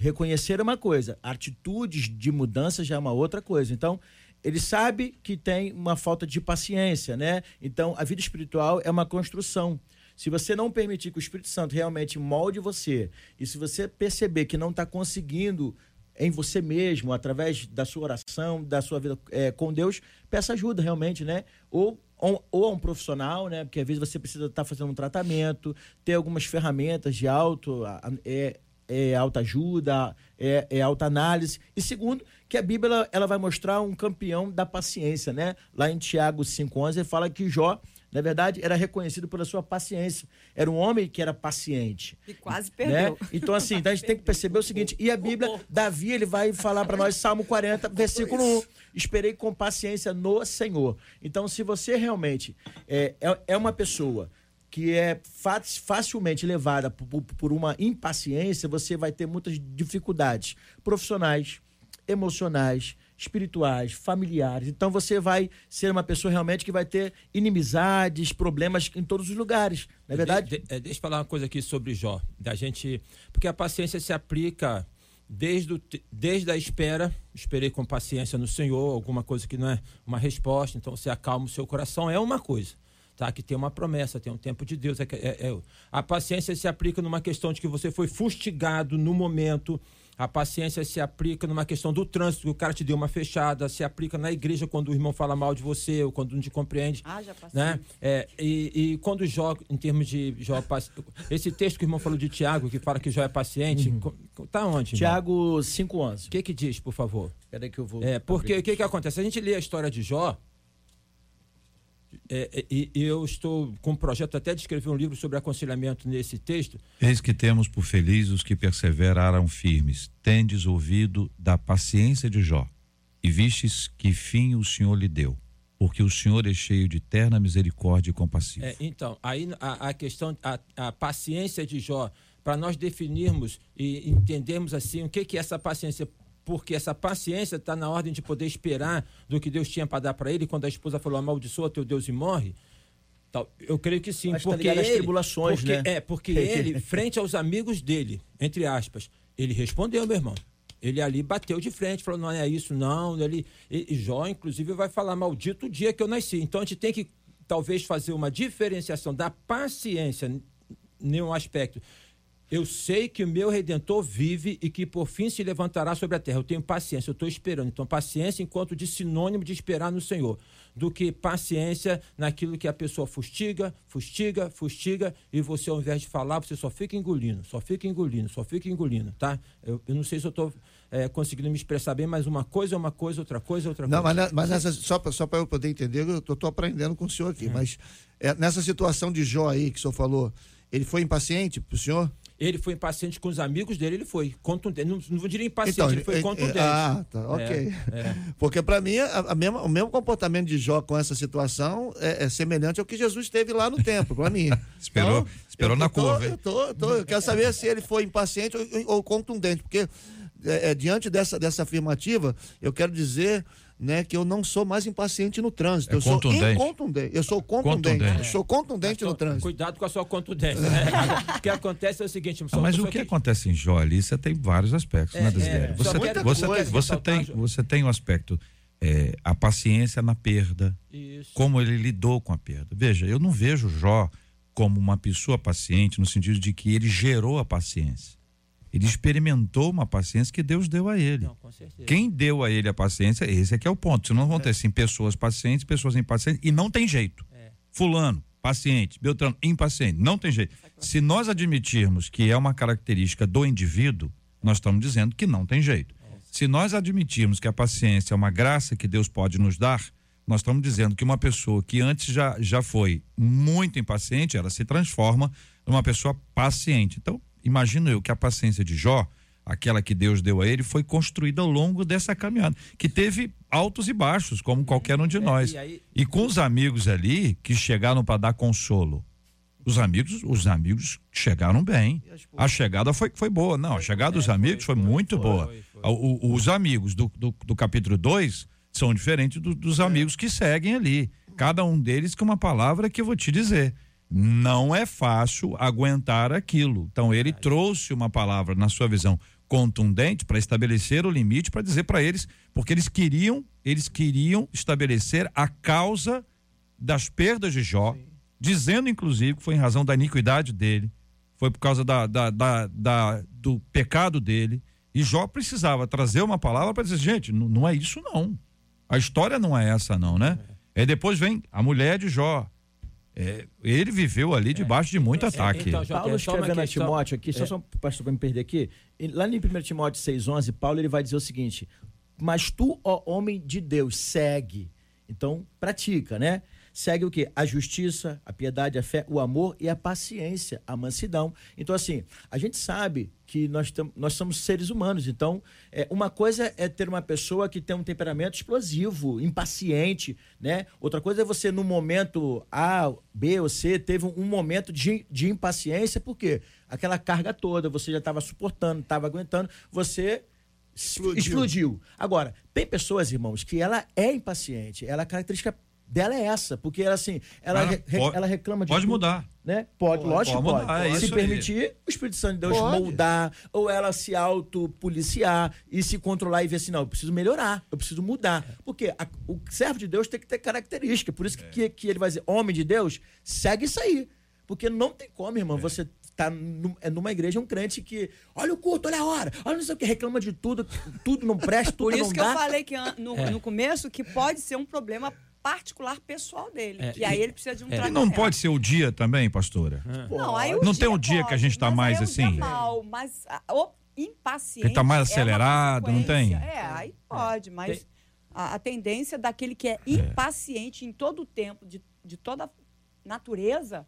reconhecer é uma coisa, atitudes de mudança já é uma outra coisa. Então, ele sabe que tem uma falta de paciência, né? Então, a vida espiritual é uma construção. Se você não permitir que o Espírito Santo realmente molde você, e se você perceber que não está conseguindo em você mesmo, através da sua oração, da sua vida é, com Deus, peça ajuda realmente, né? Ou ou a um profissional, né? Porque às vezes você precisa estar tá fazendo um tratamento, ter algumas ferramentas de auto, é, é alta ajuda, é, é alta análise. E segundo, que a Bíblia ela, ela vai mostrar um campeão da paciência, né? Lá em Tiago 5,11 ele fala que Jó na verdade, era reconhecido pela sua paciência. Era um homem que era paciente. E quase perdeu. Né? Então, assim, então a gente tem que perceber o seguinte: e a Bíblia, Davi, ele vai falar para nós, Salmo 40, versículo 1. Esperei com paciência no Senhor. Então, se você realmente é, é, é uma pessoa que é facilmente levada por uma impaciência, você vai ter muitas dificuldades profissionais, emocionais, espirituais, familiares. Então você vai ser uma pessoa realmente que vai ter inimizades, problemas em todos os lugares, não é verdade? De, de, deixa eu falar uma coisa aqui sobre Jó, da gente, porque a paciência se aplica desde, o, desde a espera, esperei com paciência no Senhor, alguma coisa que não é uma resposta, então você acalma o seu coração, é uma coisa. Tá, que tem uma promessa, tem um tempo de Deus. É, é, é, a paciência se aplica numa questão de que você foi fustigado no momento, a paciência se aplica numa questão do trânsito, que o cara te deu uma fechada, se aplica na igreja quando o irmão fala mal de você ou quando não te compreende. Ah, já passei. Né? É, e, e quando Jó, em termos de Jó, esse texto que o irmão falou de Tiago, que fala que Jó é paciente, uhum. tá onde? Tiago 5,11. O que que diz, por favor? Peraí que eu vou. É, porque o que que acontece? A gente lê a história de Jó, é, é, e, eu estou com um projeto até de escrever um livro sobre aconselhamento nesse texto. Eis que temos por felizes os que perseveraram firmes. Tendes ouvido da paciência de Jó, e vistes que fim o Senhor lhe deu. Porque o Senhor é cheio de terna misericórdia e compassivo. É, então, aí a, a questão, a, a paciência de Jó, para nós definirmos e entendermos assim o que, que é essa paciência porque essa paciência está na ordem de poder esperar do que Deus tinha para dar para ele quando a esposa falou amaldiçoa teu Deus e morre. Eu creio que sim, Mas tá porque tá ele, tribulações, porque, né? É, porque ele, frente aos amigos dele, entre aspas, ele respondeu, meu irmão. Ele ali bateu de frente, falou: não é isso, não. Ele, e, Jó, inclusive, vai falar: maldito o dia que eu nasci. Então a gente tem que, talvez, fazer uma diferenciação da paciência em um aspecto eu sei que o meu redentor vive e que por fim se levantará sobre a terra. Eu tenho paciência, eu estou esperando. Então, paciência enquanto de sinônimo de esperar no Senhor, do que paciência naquilo que a pessoa fustiga, fustiga, fustiga, e você, ao invés de falar, você só fica engolindo, só fica engolindo, só fica engolindo, tá? Eu, eu não sei se eu estou é, conseguindo me expressar bem, mas uma coisa é uma coisa, outra coisa é outra não, coisa. Não, mas, mas nessa, só para só eu poder entender, eu estou aprendendo com o senhor aqui, uhum. mas é, nessa situação de Jó aí que o senhor falou, ele foi impaciente para o senhor? Ele foi impaciente com os amigos dele, ele foi contundente. Não, não diria impaciente, Então, ele foi é- é- contundente. ah, tá, ok. É, é. Porque para mim, a, a mesma- o mesmo comportamento de Jó com essa situação é, é semelhante ao que Jesus teve lá no templo, para mim. Esperou- esperou eu na tô- curva, hein? Eu, tô, eu tô- eu quero saber se ele foi impaciente ou, ou contundente, porque é, é, diante dessa, dessa afirmativa, eu quero dizer né, que eu não sou mais impaciente no trânsito. É eu sou contundente. incontundente. Eu sou contundente. Contundente. Eu sou contundente no trânsito. Cuidado com a sua contundência. Né? o que acontece é o seguinte, Ah, mas o que acontece em Jó ali, você tem vários aspectos, É, né, é, só Você, muita você, tem, você, tem, Ressaltar, você tem um aspecto, é, a paciência na perda, Isso. como ele lidou com a perda. Veja, eu não vejo Jó como uma pessoa paciente no sentido de que ele gerou a paciência. Ele experimentou uma paciência que Deus deu a ele. Não, com certeza. Quem deu a ele a paciência, esse é que é o ponto. Senão vão ter sim pessoas pacientes, pessoas impacientes, e não tem jeito. É. Fulano, paciente, Beltrano, impaciente, não tem jeito. Se nós admitirmos que é uma característica do indivíduo, nós estamos dizendo que não tem jeito. Se nós admitirmos que a paciência é uma graça que Deus pode nos dar, nós estamos dizendo que uma pessoa que antes já, já foi muito impaciente, ela se transforma numa pessoa paciente. Então, imagino eu que a paciência de Jó, aquela que Deus deu a ele, foi construída ao longo dessa caminhada, que teve altos e baixos, como qualquer um de nós. e com os amigos ali que chegaram para dar consolo. Os amigos, os amigos chegaram bem. A chegada foi, foi boa. Não, a chegada dos amigos foi, muito boa. o- os amigos do, do, do capítulo 2 são diferentes do- dos amigos que seguem ali. Cada um deles com uma palavra que eu vou te dizer. Não é fácil aguentar aquilo. Então ele trouxe uma palavra na sua visão contundente para estabelecer o limite, para dizer para eles, porque eles queriam, eles queriam estabelecer a causa das perdas de Jó, dizendo inclusive que foi em razão da iniquidade dele, foi por causa da, da, da- da- do pecado dele. E Jó precisava trazer uma palavra para dizer, gente, não, não é isso não. A história não é essa não, né? Aí depois vem a mulher de Jó. É, ele viveu ali debaixo de muito ataque. então, Jó, Paulo uma escrevendo a Timóteo aqui, só, É. só pastor para me perder aqui, lá em 1 Timóteo 6,11, Paulo ele vai dizer o seguinte: Mas tu, ó homem de Deus, segue. Então, pratica, né? Segue o quê? A justiça, a piedade, a fé, o amor e a paciência, a mansidão. Então, assim, a gente sabe que nós, tam- nós somos seres humanos. Então, é, uma coisa é ter uma pessoa que tem um temperamento explosivo, impaciente, né? Outra coisa é você, no momento A, B ou C, teve um, um momento de, de impaciência, por quê? Aquela carga toda, você já estava suportando, estava aguentando, você explodiu. explodiu. Agora, tem pessoas, irmãos, que ela é impaciente, ela a característica dela é essa, porque ela assim, ela, Ah, re- re- pode- ela reclama de pode tudo, mudar. né? Pode, lógico que pode pode. mudar, é Se isso aí. permitir, o Espírito Santo de Deus Pode. moldar, ou ela se autopoliciar e se controlar e ver assim, não, eu preciso melhorar, eu preciso mudar. Porque a- o servo de Deus tem que ter característica. Por isso que, que, que ele vai dizer, homem de Deus, segue isso aí. Porque não tem como, irmão, você tá é numa igreja, um crente que, olha o culto, olha a hora, olha não sei o que, reclama de tudo, tudo não presta, tudo Por isso não que dá. eu falei que no, É. no começo que pode ser um problema particular pessoal dele. É, que aí e- ele precisa de um é. E tratamento. não pode ser o dia também, pastora? Não, aí o Não dia tem um dia que a gente tá mas mais é um assim? mal, mas o impaciente. Ele tá mais é acelerado, não tem? É, aí pode, mas a, a tendência daquele que é impaciente em todo o tempo, de, de toda natureza,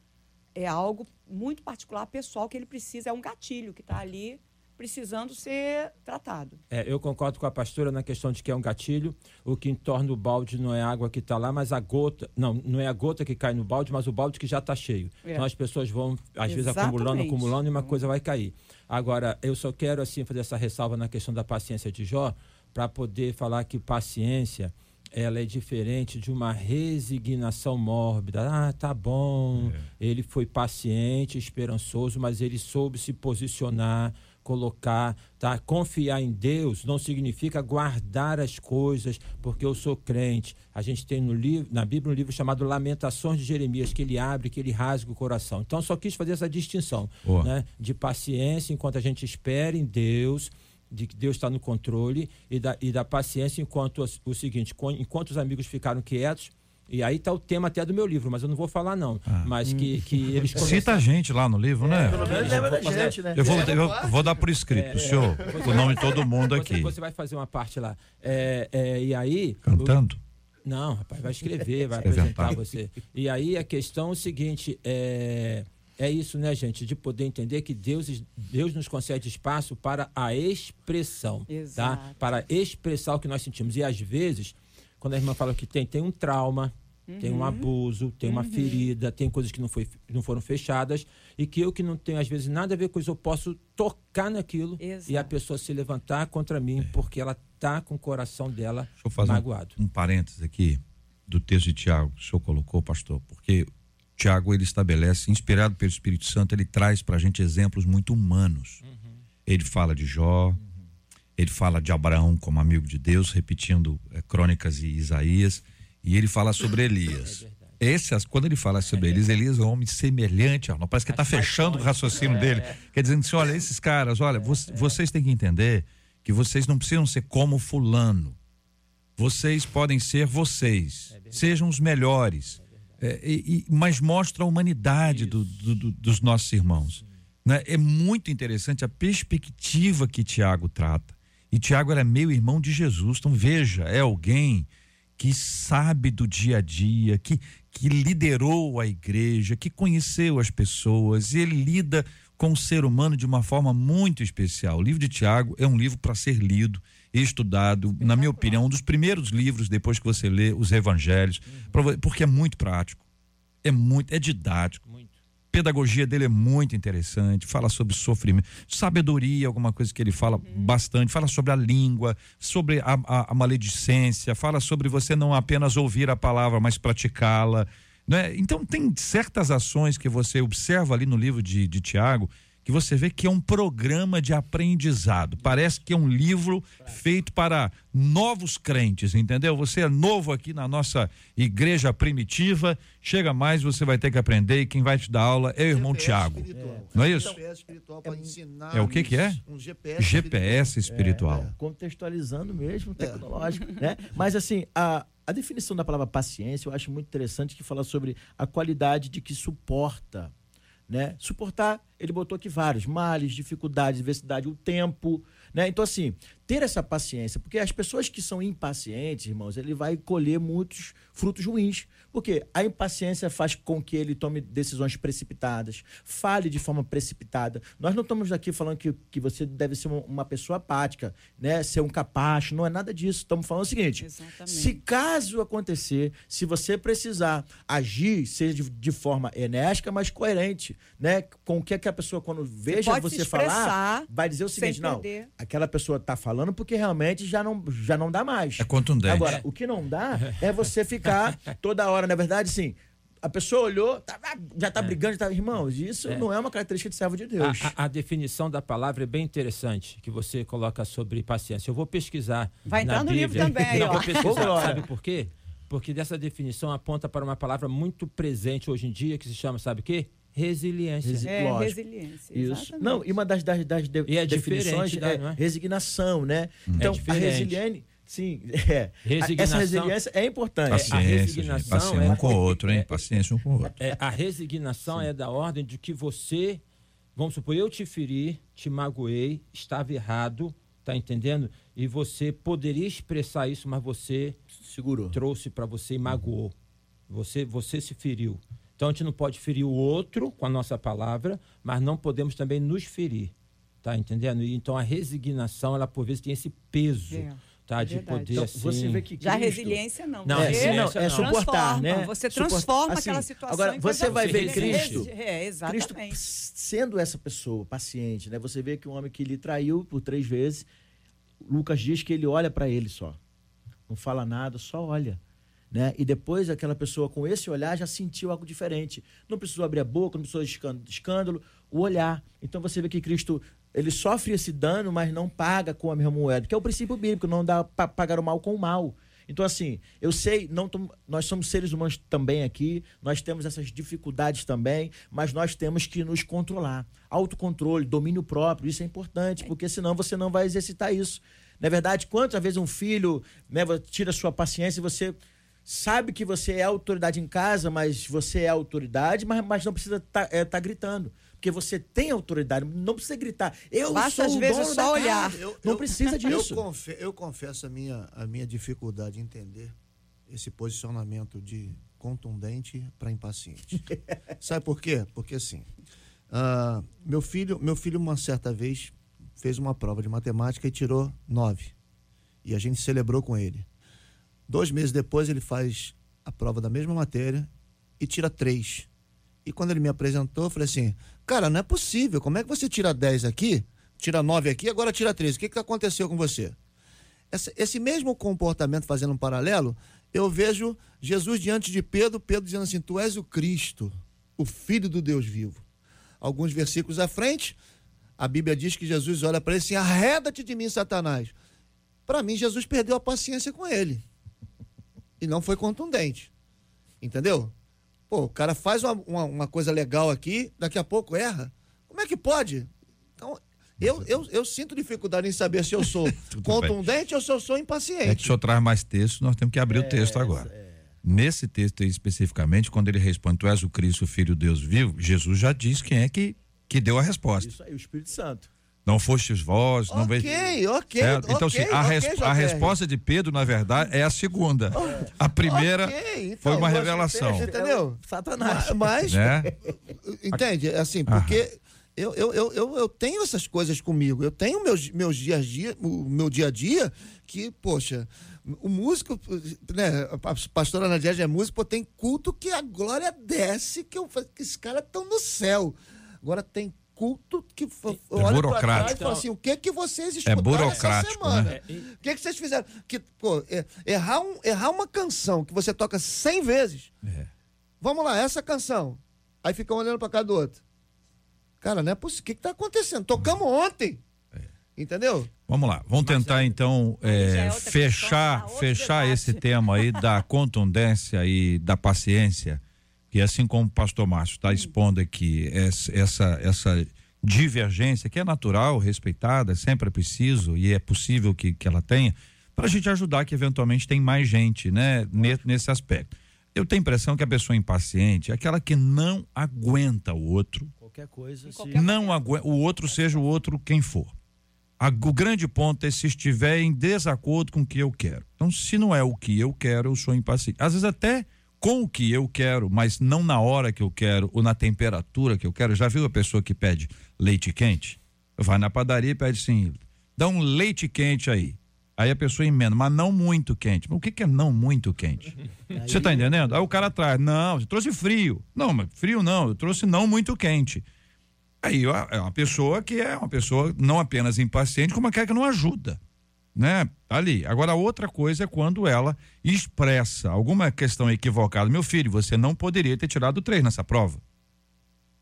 é algo muito particular, pessoal, que ele precisa, é um gatilho que está ali precisando ser tratado. É, eu concordo com a pastora na questão de que é um gatilho. O que entorna o balde não é a água que está lá, mas a gota. Não, não é a gota que cai no balde, mas o balde que já está cheio. É. Então as pessoas vão, às vezes, Exatamente. acumulando, acumulando e uma coisa vai cair. Agora, eu só quero, assim, fazer essa ressalva na questão da paciência de Jó, para poder falar que paciência. Ela é diferente de uma resignação mórbida. Ah, tá bom. Ele foi paciente, esperançoso, mas ele soube se posicionar, colocar, tá? Confiar em Deus não significa guardar as coisas, porque eu sou crente. A gente tem no livro, na Bíblia um livro chamado Lamentações de Jeremias, que ele abre, que ele rasga o coração. Então só quis fazer essa distinção, né? De paciência enquanto a gente espera em Deus, de que Deus está no controle e da, e da paciência enquanto o seguinte, enquanto os amigos ficaram quietos, e aí está o tema até do meu livro, mas eu não vou falar não, mas que, que eles Cita a gente lá no livro, né? Pelo menos lembra da gente, né? Eu vou, eu vou dar por escrito, pro senhor, o nome de todo mundo você, aqui. você vai fazer uma parte lá. É, é, e aí. Cantando? Não, rapaz, vai escrever, vai Escrever, apresentar tá. você. E aí a questão é o seguinte: é, é isso, né, gente? De poder entender que Deus, Deus nos concede espaço para a expressão, tá? Exato. Para expressar o que nós sentimos. E às vezes, quando a irmã fala que tem, tem um trauma, tem Uhum. um abuso, tem uma ferida, tem coisas que não, foi, não foram fechadas e que eu que não tenho às vezes nada a ver com isso, eu posso tocar naquilo e a Exato. pessoa se levantar contra mim porque ela tá com o coração dela Deixa eu fazer um- magoado. um, parênteses aqui do texto de Tiago que o senhor colocou, pastor, porque Tiago ele estabelece, inspirado pelo Espírito Santo, ele traz para a gente exemplos muito humanos. Ele fala de Jó, ele fala de Abraão como amigo de Deus, repetindo eh, Crônicas e Isaías, e ele fala sobre Elias. Esse, as- quando ele fala sobre Elias, Elias é um homem semelhante a Arnold. Parece que está fechando o raciocínio dele. Quer dizer assim, olha, esses caras, olha, vo- vocês têm que entender que vocês não precisam ser como fulano. Vocês podem ser vocês. Sejam os melhores. É, e- e- mas mostra a humanidade do- do- do- dos nossos irmãos. né? É muito interessante a perspectiva que Tiago trata. E Tiago era meio irmão de Jesus. Então, veja, é alguém que sabe do dia a dia, que, que liderou a igreja, que conheceu as pessoas, e ele lida com o ser humano de uma forma muito especial. O livro de Tiago é um livro para ser lido e estudado, na minha opinião, um dos primeiros livros depois que você lê os evangelhos, vo- porque é muito prático, é muito, é didático. Muito. Pedagogia dele é muito interessante, fala sobre sofrimento, sabedoria, alguma coisa que ele fala bastante, fala sobre a língua, sobre a, a- a maledicência, fala sobre você não apenas ouvir a palavra, mas praticá-la. Né? Então, tem certas ações que você observa ali no livro de, de Tiago que você vê que é um programa de aprendizado. Parece que é um livro feito para novos crentes, entendeu? Você é novo aqui na nossa igreja primitiva, chega mais, você vai ter que aprender e quem vai te dar aula é o irmão GPS Tiago. espiritual. Não é isso? GPS espiritual para ensinar. É o que que é? Um GPS. GPS espiritual. contextualizando mesmo, tecnológico, né? Mas assim, a, a definição da palavra paciência eu acho muito interessante que fala sobre a qualidade de que suporta, né? Suportar, ele botou aqui vários males, dificuldades, adversidade, o tempo, né? Então assim, ter essa paciência, porque as pessoas que são impacientes, irmãos, ele vai colher muitos frutos ruins, porque a impaciência faz com que ele tome decisões precipitadas, fale de forma precipitada. Nós não estamos aqui falando que, que você deve ser uma, uma pessoa apática, né? Ser um capacho, não é nada disso. Estamos falando o seguinte: Exatamente. se caso acontecer, se você precisar agir, seja de, de forma enérgica, mas coerente, né? Com o que, é que a pessoa, quando veja você se falar, vai dizer o seguinte: não, perder. aquela pessoa está falando porque realmente já não, já não dá mais. É contundente. Agora, o que não dá é você ficar toda hora, na verdade, assim. A pessoa olhou, tá- já tá brigando, já tá. Irmãos, isso não é uma característica de servo de Deus. A, a- a definição da palavra é bem interessante que você coloca sobre paciência. Eu vou pesquisar. Vai na entrar no livro Bíblia. também aí, Não, ó. vou pesquisar. Sabe por quê? Porque dessa definição aponta para uma palavra muito presente hoje em dia que se chama, sabe o quê? Resiliência. Resi- É, Lógico. resiliência. Isso. exatamente. Não, e uma das, das, das de- E é definições diferente, né, é, não é? resignação, né? Então, a diferente. resiliência. Sim, é. Resignação. Essa resiliência é importante. Paciência, resignação gente. Paciência é- um com o outro, hein? Paciência um com o outro. É, a resignação é da ordem de que você, vamos supor, eu te feri, te magoei, estava errado, tá entendendo? E você poderia expressar isso, mas você Segurou. trouxe para você e magoou. Você, você se feriu. Então a gente não pode ferir o outro com a nossa palavra, mas não podemos também nos ferir. Tá entendendo? E então a resignação, ela por vezes tem esse peso, É, tá? é de verdade. poder Então, assim. você vê que Já a Cristo- resiliência não. Não, Você É, não, resiliência é não. suportar, transforma, né? Você transforma assim, aquela situação. Agora, em você vai ver Cristo. É, Cristo exatamente. sendo essa pessoa paciente, né? Você vê que um homem que lhe traiu por três vezes, Lucas diz que ele olha para ele só. Não fala nada, só olha. Né? E depois aquela pessoa com esse olhar já sentiu algo diferente. Não precisou abrir a boca, não precisou de escândalo, o olhar. Então você vê que Cristo, ele sofre esse dano, mas não paga com a mesma moeda, que é o princípio bíblico, não dá para pagar o mal com o mal. Então, assim, eu sei, não nós somos seres humanos também aqui, nós temos essas dificuldades também, mas nós temos que nos controlar. Autocontrole, domínio próprio, isso é importante, porque senão você não vai exercitar isso. Na verdade, quantas vezes um filho né, tira sua paciência e você sabe que você é autoridade em casa, mas você é autoridade, mas, mas não precisa estar gritando. Porque você tem autoridade, não precisa gritar. Eu Basta, sou às o vezes, dono só da olhar. casa. Eu- não eu- precisa disso. Eu, confe- eu confesso a minha, a minha dificuldade em entender esse posicionamento de contundente para impaciente. Sabe por quê? Porque assim, ah, meu filho, meu filho uma certa vez fez uma prova de matemática e tirou nove. E a gente celebrou com ele. Dois meses depois ele faz a prova da mesma matéria e tira três. E quando ele me apresentou, eu falei assim, cara, não é possível. Como é que você tira 10 aqui, tira 9 aqui, agora tira 3? O que, que aconteceu com você? Esse, esse mesmo comportamento, fazendo um paralelo, eu vejo Jesus diante de Pedro, Pedro dizendo assim: Tu és o Cristo, o Filho do Deus vivo. Alguns versículos à frente, a Bíblia diz que Jesus olha para ele assim: Arreda-te de mim, Satanás. Para mim, Jesus perdeu a paciência com ele. E não foi contundente. Entendeu? Pô, o cara faz uma, uma, uma coisa legal aqui, daqui a pouco erra. Como é que pode? Então, eu, eu, eu sinto dificuldade em saber se eu sou contundente ou se eu sou impaciente. É que o senhor traz mais texto, nós temos que abrir o texto agora. Nesse texto aí, especificamente, quando ele responde, tu és o Cristo, o Filho de Deus vivo, Jesus já diz quem é que, que deu a resposta. Isso aí, o Espírito Santo. Não fostes vós, não veio. Ok, ok. Certo? Então, ok, assim, a, res- a JR. resposta de Pedro, na verdade, é a segunda. A primeira Ok, então, foi uma revelação. Entendeu? Satanás. Mas, Né? entende? Assim, porque eu, eu, eu, eu, eu tenho essas coisas comigo. Eu tenho meus, meus dia a dia, o meu dia a dia, que, poxa, o músico, né? A pastora Ana Dias é músico, pô, tem culto que a glória desce, que, eu, que esses caras estão no céu. Agora tem culto que pra burocrático. trás e falo assim, o que que vocês escutaram essa burocrático, semana? né? O que, que vocês fizeram? Que, pô, é- errar, um, errar uma canção que você toca 100 vezes. É. Vamos lá, essa canção. Aí fica um olhando pra cá do outro. Cara, não é possível. O que, que tá acontecendo? Tocamos ontem. Entendeu? Vamos lá, vamos tentar então é, é outra fechar, questão, fechar esse tema aí da contundência e da paciência, que assim como o pastor Márcio está expondo aqui essa, essa, divergência que é natural, respeitada, sempre é preciso e é possível que, que ela tenha, para a gente ajudar que eventualmente tem mais gente, né, ne- nesse aspecto. Eu tenho a impressão que a pessoa impaciente é aquela que não aguenta o outro, Qualquer coisa. Se... não aguenta, o outro seja o outro quem for. A- o grande ponto é se estiver em desacordo com o que eu quero. Então, se não é o que eu quero, eu sou impaciente. Às vezes até com o que eu quero, mas não na hora que eu quero ou na temperatura que eu quero. Já viu a pessoa que pede leite quente? Vai na padaria e pede assim, dá um leite quente aí. Aí a pessoa emenda, mas não muito quente. Mas o que, que é não muito quente? Você tá entendendo? Aí o cara traz, não, você trouxe frio. Não, mas frio não, eu trouxe não muito quente. Aí é uma pessoa que é uma pessoa não apenas impaciente, como aquela que não ajuda, né? Ali. Agora, outra coisa é quando ela expressa alguma questão equivocada. Meu filho, você não poderia ter tirado três nessa prova.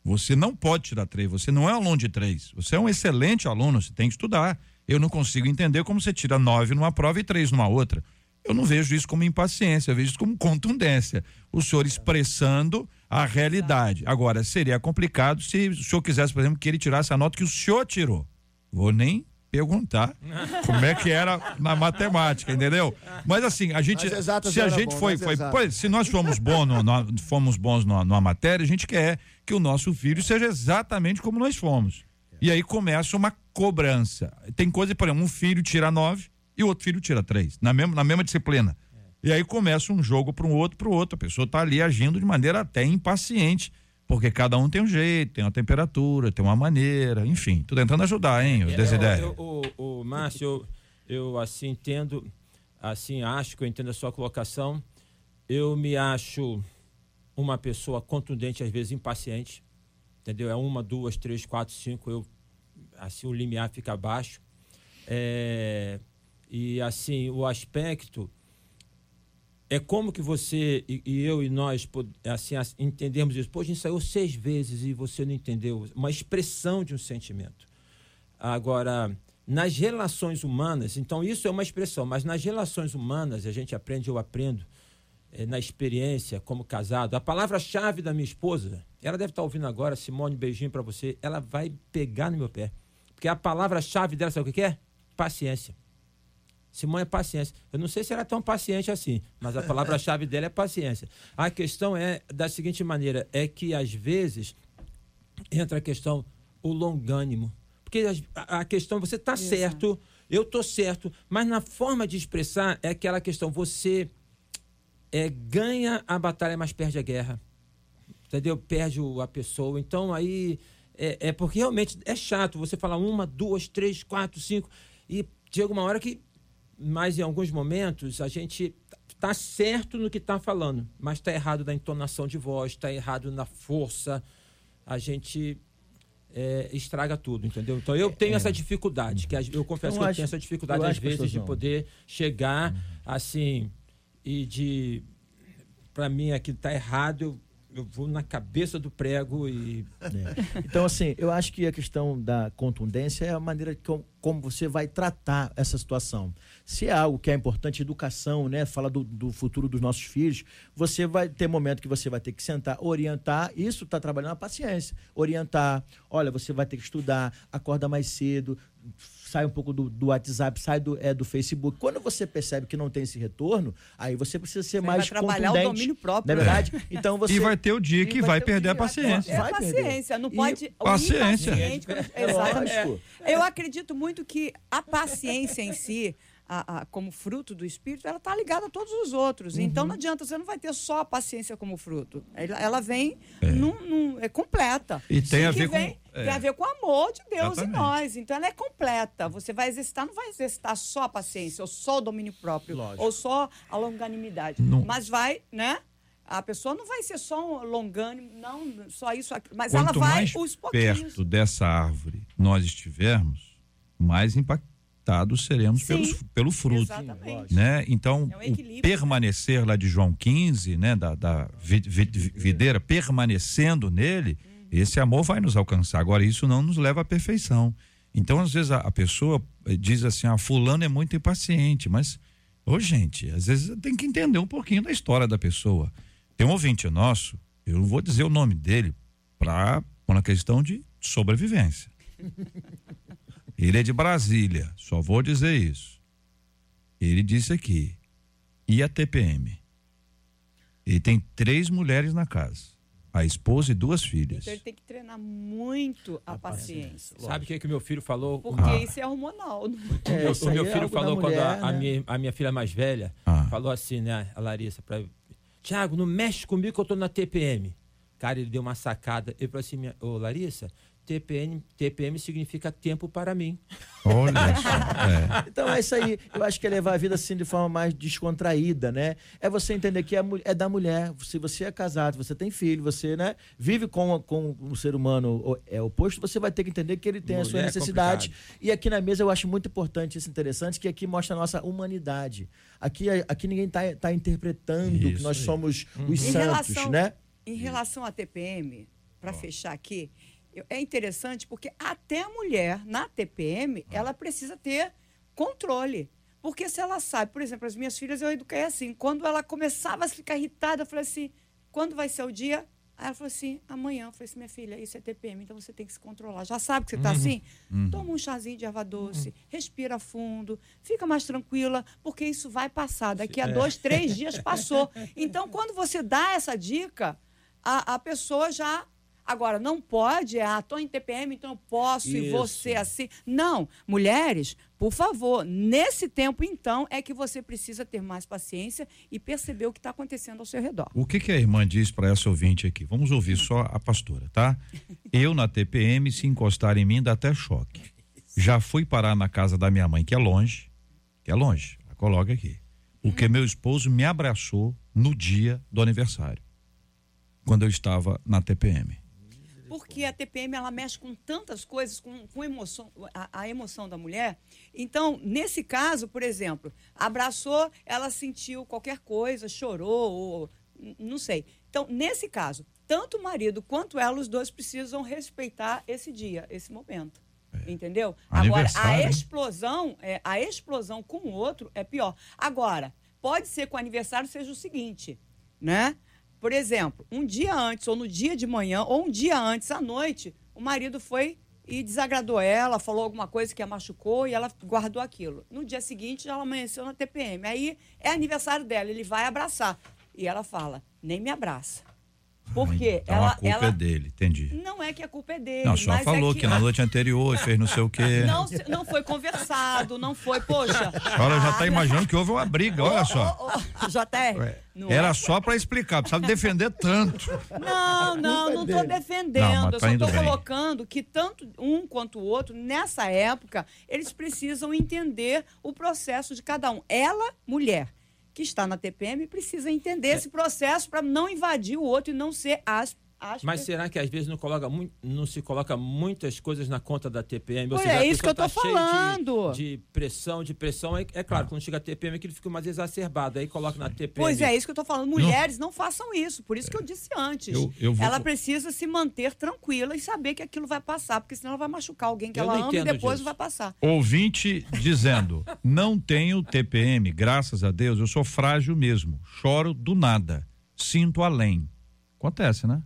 Você não pode tirar três, você não é aluno de três. Você é um excelente aluno, você tem que estudar. Eu não consigo entender como você tira nove numa prova e três numa outra. Eu não vejo isso como impaciência, eu vejo isso como contundência. O senhor expressando a realidade. Agora, seria complicado se o senhor quisesse, por exemplo, que ele tirasse a nota que o senhor tirou. Vou nem perguntar como é que era na matemática, entendeu? Mas assim, a gente, se a gente bom, foi, foi pois, se nós fomos bons, no, no- fomos bons numa, numa matéria, a gente quer que o nosso filho seja exatamente como nós fomos. E aí começa uma cobrança. Tem coisa, por exemplo, um filho tira nove e o outro filho tira três, na mesma, na mesma disciplina. E aí começa um jogo para um outro, para o outro. A pessoa está ali agindo de maneira até impaciente, porque cada um tem um jeito, tem uma temperatura, tem uma maneira, enfim. Tô tentando ajudar, hein, o Desidério. Eu, eu, o, o Márcio, eu, eu assim entendo, assim acho que eu entendo a sua colocação. Eu me acho uma pessoa contundente, às vezes impaciente, entendeu? É uma, duas, três, quatro, cinco, eu assim o limiar fica baixo. É, e assim o aspecto é como que você e, e eu e nós assim as- entendemos isso. Pô, a gente saiu seis vezes e você não entendeu. Uma expressão de um sentimento. Agora, nas relações humanas, então isso é uma expressão, mas nas relações humanas, a gente aprende, eu aprendo, eh, na experiência como casado. A palavra-chave da minha esposa, ela deve estar ouvindo agora, Simone, beijinho para você, ela vai pegar no meu pé. Porque a palavra-chave dela, sabe o que é? Paciência. Simone é paciência. Eu não sei se ela é tão paciente assim, mas a palavra-chave dela é paciência. A questão é da seguinte maneira: é que às vezes entra a questão o longânimo. Porque a, a questão, você está certo, eu estou certo, mas na forma de expressar é aquela questão, você é, ganha a batalha, mas perde a guerra. Entendeu? Perde a pessoa. Então aí é, é porque realmente é chato você falar uma, duas, três, quatro, cinco. E chega uma hora que, mas em alguns momentos, a gente tá certo no que está falando, mas está errado na entonação de voz, está errado na força. A gente é, estraga tudo, entendeu? Então eu tenho essa dificuldade, que eu confesso que eu acho- tenho essa dificuldade às vezes de poder chegar assim e de para mim aquilo tá errado, eu, eu vou na cabeça do prego e É. Então, assim, eu acho que a questão da contundência é a maneira com, como você vai tratar essa situação. Se é algo que é importante, educação, né? Fala do, do futuro dos nossos filhos, você vai ter momento que você vai ter que sentar, orientar. Isso está trabalhando a paciência. Orientar. Olha, você vai ter que estudar, acorda mais cedo, sai um pouco do, do WhatsApp, sai do, é, do Facebook. Quando você percebe que não tem esse retorno, aí você precisa ser Você mais vai trabalhar o domínio próprio, Não é né? verdade? Então você... E vai ter o dia que E vai, um perder a paciência. É Vai perder. paciência, não E- pode. o Paciência. É Exatamente. lógico. Eu acredito muito que a paciência em si, a- a- como fruto do espírito, ela está ligada a todos os outros. Uhum. Então não adianta, você não vai ter só a paciência como fruto. Ela, ela vem num- num- é completa. E tem a que ver com- vem- é. Tem a ver com o amor de Deus Exatamente. em nós. Então ela é completa. Você vai exercitar, não vai exercitar só a paciência, ou só o domínio próprio, Lógico. ou só a longanimidade. Não. Mas vai, né? A pessoa não vai ser só um longânimo, não só isso, mas Quanto ela vai mais os pouquinhos. perto dessa árvore nós estivermos, mais impactados seremos Sim. pelos, pelo fruto. Exatamente. Né? Então, É um o permanecer lá de João 15, né, da, da vi- vi- videira, permanecendo nele, esse amor vai nos alcançar. Agora, isso não nos leva à perfeição. Então, às vezes, a, a pessoa eh, diz assim: ah, fulano é muito impaciente, mas, ô gente, às vezes tem que entender um pouquinho da história da pessoa. Tem um ouvinte nosso, eu não vou dizer o nome dele, para uma questão de sobrevivência. Ele é de Brasília, só vou dizer isso. Ele disse aqui, e a TPM? Ele tem três mulheres na casa, a esposa e duas filhas. Então ele tem que treinar muito a, paciência. sabe o que que o meu filho falou? Porque Ah. isso é hormonal. É, o meu é filho da falou quando mulher, a, a né? minha, a minha filha mais velha Ah. falou assim, né, a Larissa, pra Tiago, não mexe comigo que eu tô na TPM. Cara, ele deu uma sacada. Ele falou assim, minha, ô Larissa, TPM, TPM significa tempo para mim. Olha só. é. Então é isso aí. Eu acho que é levar a vida assim de forma mais descontraída, né? É você entender que é, é da mulher. Se você é casado, você tem filho, você né, vive com, com um ser humano é oposto, você vai ter que entender que ele tem a sua é necessidade. complicado. e aqui na mesa eu acho muito importante isso interessante, que aqui mostra a nossa humanidade. Aqui, aqui ninguém está tá interpretando que Isso nós aí. somos os Em santos, relação- né? Em relação à TPM, para fechar aqui, é interessante porque até a mulher na TPM, ela precisa ter controle. Porque se ela sabe, por exemplo, as minhas filhas eu eduquei assim, quando ela começava a ficar irritada, eu falei assim, quando vai ser o dia? Aí ela falou assim, amanhã. Eu falei assim, minha filha, isso é TPM, então você tem que se controlar. Já sabe que você está assim? Toma um chazinho de erva doce, respira fundo, fica mais tranquila, porque isso vai passar. Daqui a dois, três dias passou. Então, quando você dá essa dica, a, a pessoa já. Agora, não pode, ah, tô em TPM, então eu posso, e Isso. você assim. Não. Mulheres, por favor, nesse tempo, então, é que você precisa ter mais paciência e perceber o que está acontecendo ao seu redor. O que, que a irmã diz para essa ouvinte aqui? Vamos ouvir só a pastora, tá? Eu na TPM, se encostar em mim, dá até choque. Já fui parar na casa da minha mãe, que é longe, que é longe, coloca aqui. Porque meu esposo me abraçou no dia do aniversário, quando eu estava na TPM. Porque a TPM ela mexe com tantas coisas, com, com emoção, a, a emoção da mulher. Então, nesse caso, por exemplo, abraçou, ela sentiu qualquer coisa, chorou, ou, não sei. Então, nesse caso, tanto o marido quanto ela, os dois precisam respeitar esse dia, esse momento. Entendeu? Agora, a explosão, é, a explosão com o outro é pior. Agora, pode ser que o aniversário seja o seguinte, né? Por exemplo, um dia antes, ou no dia de manhã, ou um dia antes, à noite, o marido foi e desagradou ela, falou alguma coisa que a machucou e ela guardou aquilo. No dia seguinte, ela amanheceu na TPM. Aí é aniversário dela, ele vai abraçar. E ela fala: nem me abraça. Porque Então ela, a culpa ela é dele, entendi. não é que a culpa é dele. Não, a senhora mas falou é que... na noite anterior fez não sei o quê. Não, não foi conversado, não foi, poxa. A senhora já está imaginando que houve uma briga, olha só. Ô, JR, não Era é- só para explicar, precisava defender tanto. Não, não, não estou defendendo. Não, mas eu tá só estou bem. colocando que tanto um quanto o outro, nessa época, eles precisam entender o processo de cada um. Ela, mulher, que está na TPM, precisa entender É. esse processo para não invadir o outro e não ser as. As Mas será que às vezes não, coloca muito, não se coloca muitas coisas na conta da TPM? Ou seja, é isso que eu tô tá cheia de- falando. De, pressão, de pressão. É, é Ah. claro, quando chega a TPM, aquilo fica mais exacerbado. Aí coloca na TPM. Pois é, isso que eu estou falando. Mulheres não façam isso. Por isso que eu disse antes. Eu- eu vou- Ela precisa se manter tranquila e saber que aquilo vai passar, porque senão ela vai machucar alguém que Eu ela não ama e depois disso. vai passar. Ouvinte dizendo: não tenho TPM, graças a Deus, eu sou frágil mesmo. Choro do nada. Sinto além. Acontece, né?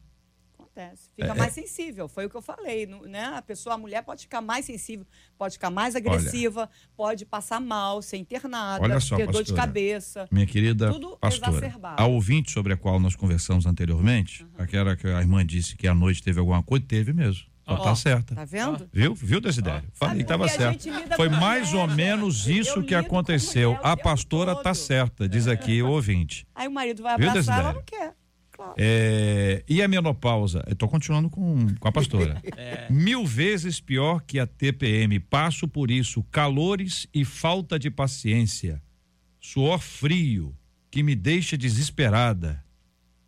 Acontece. Fica É, mais sensível, foi o que eu falei, né? A pessoa, a mulher pode ficar mais sensível, pode ficar mais agressiva, pode passar mal, ser internada, Olha só, ter dor de pastora. cabeça. Minha querida Tudo pastora, exacerbado. a ouvinte sobre a qual nós conversamos anteriormente, aquela que a irmã disse que à noite teve alguma coisa, teve mesmo. Só tá certa. Tá vendo? Viu? Viu, Desidério? Falei que estava porque a certo. Foi mais ou mulher, menos eu isso que aconteceu. mulher A pastora tá todo. certa, diz aqui o ouvinte. Aí o marido vai Viu, abraçar, ela Desidério? não quer. É, e a menopausa? Tô continuando com, com a pastora. Mil vezes pior que a TPM. Passo por isso. Calores e falta de paciência. Suor frio que me deixa desesperada.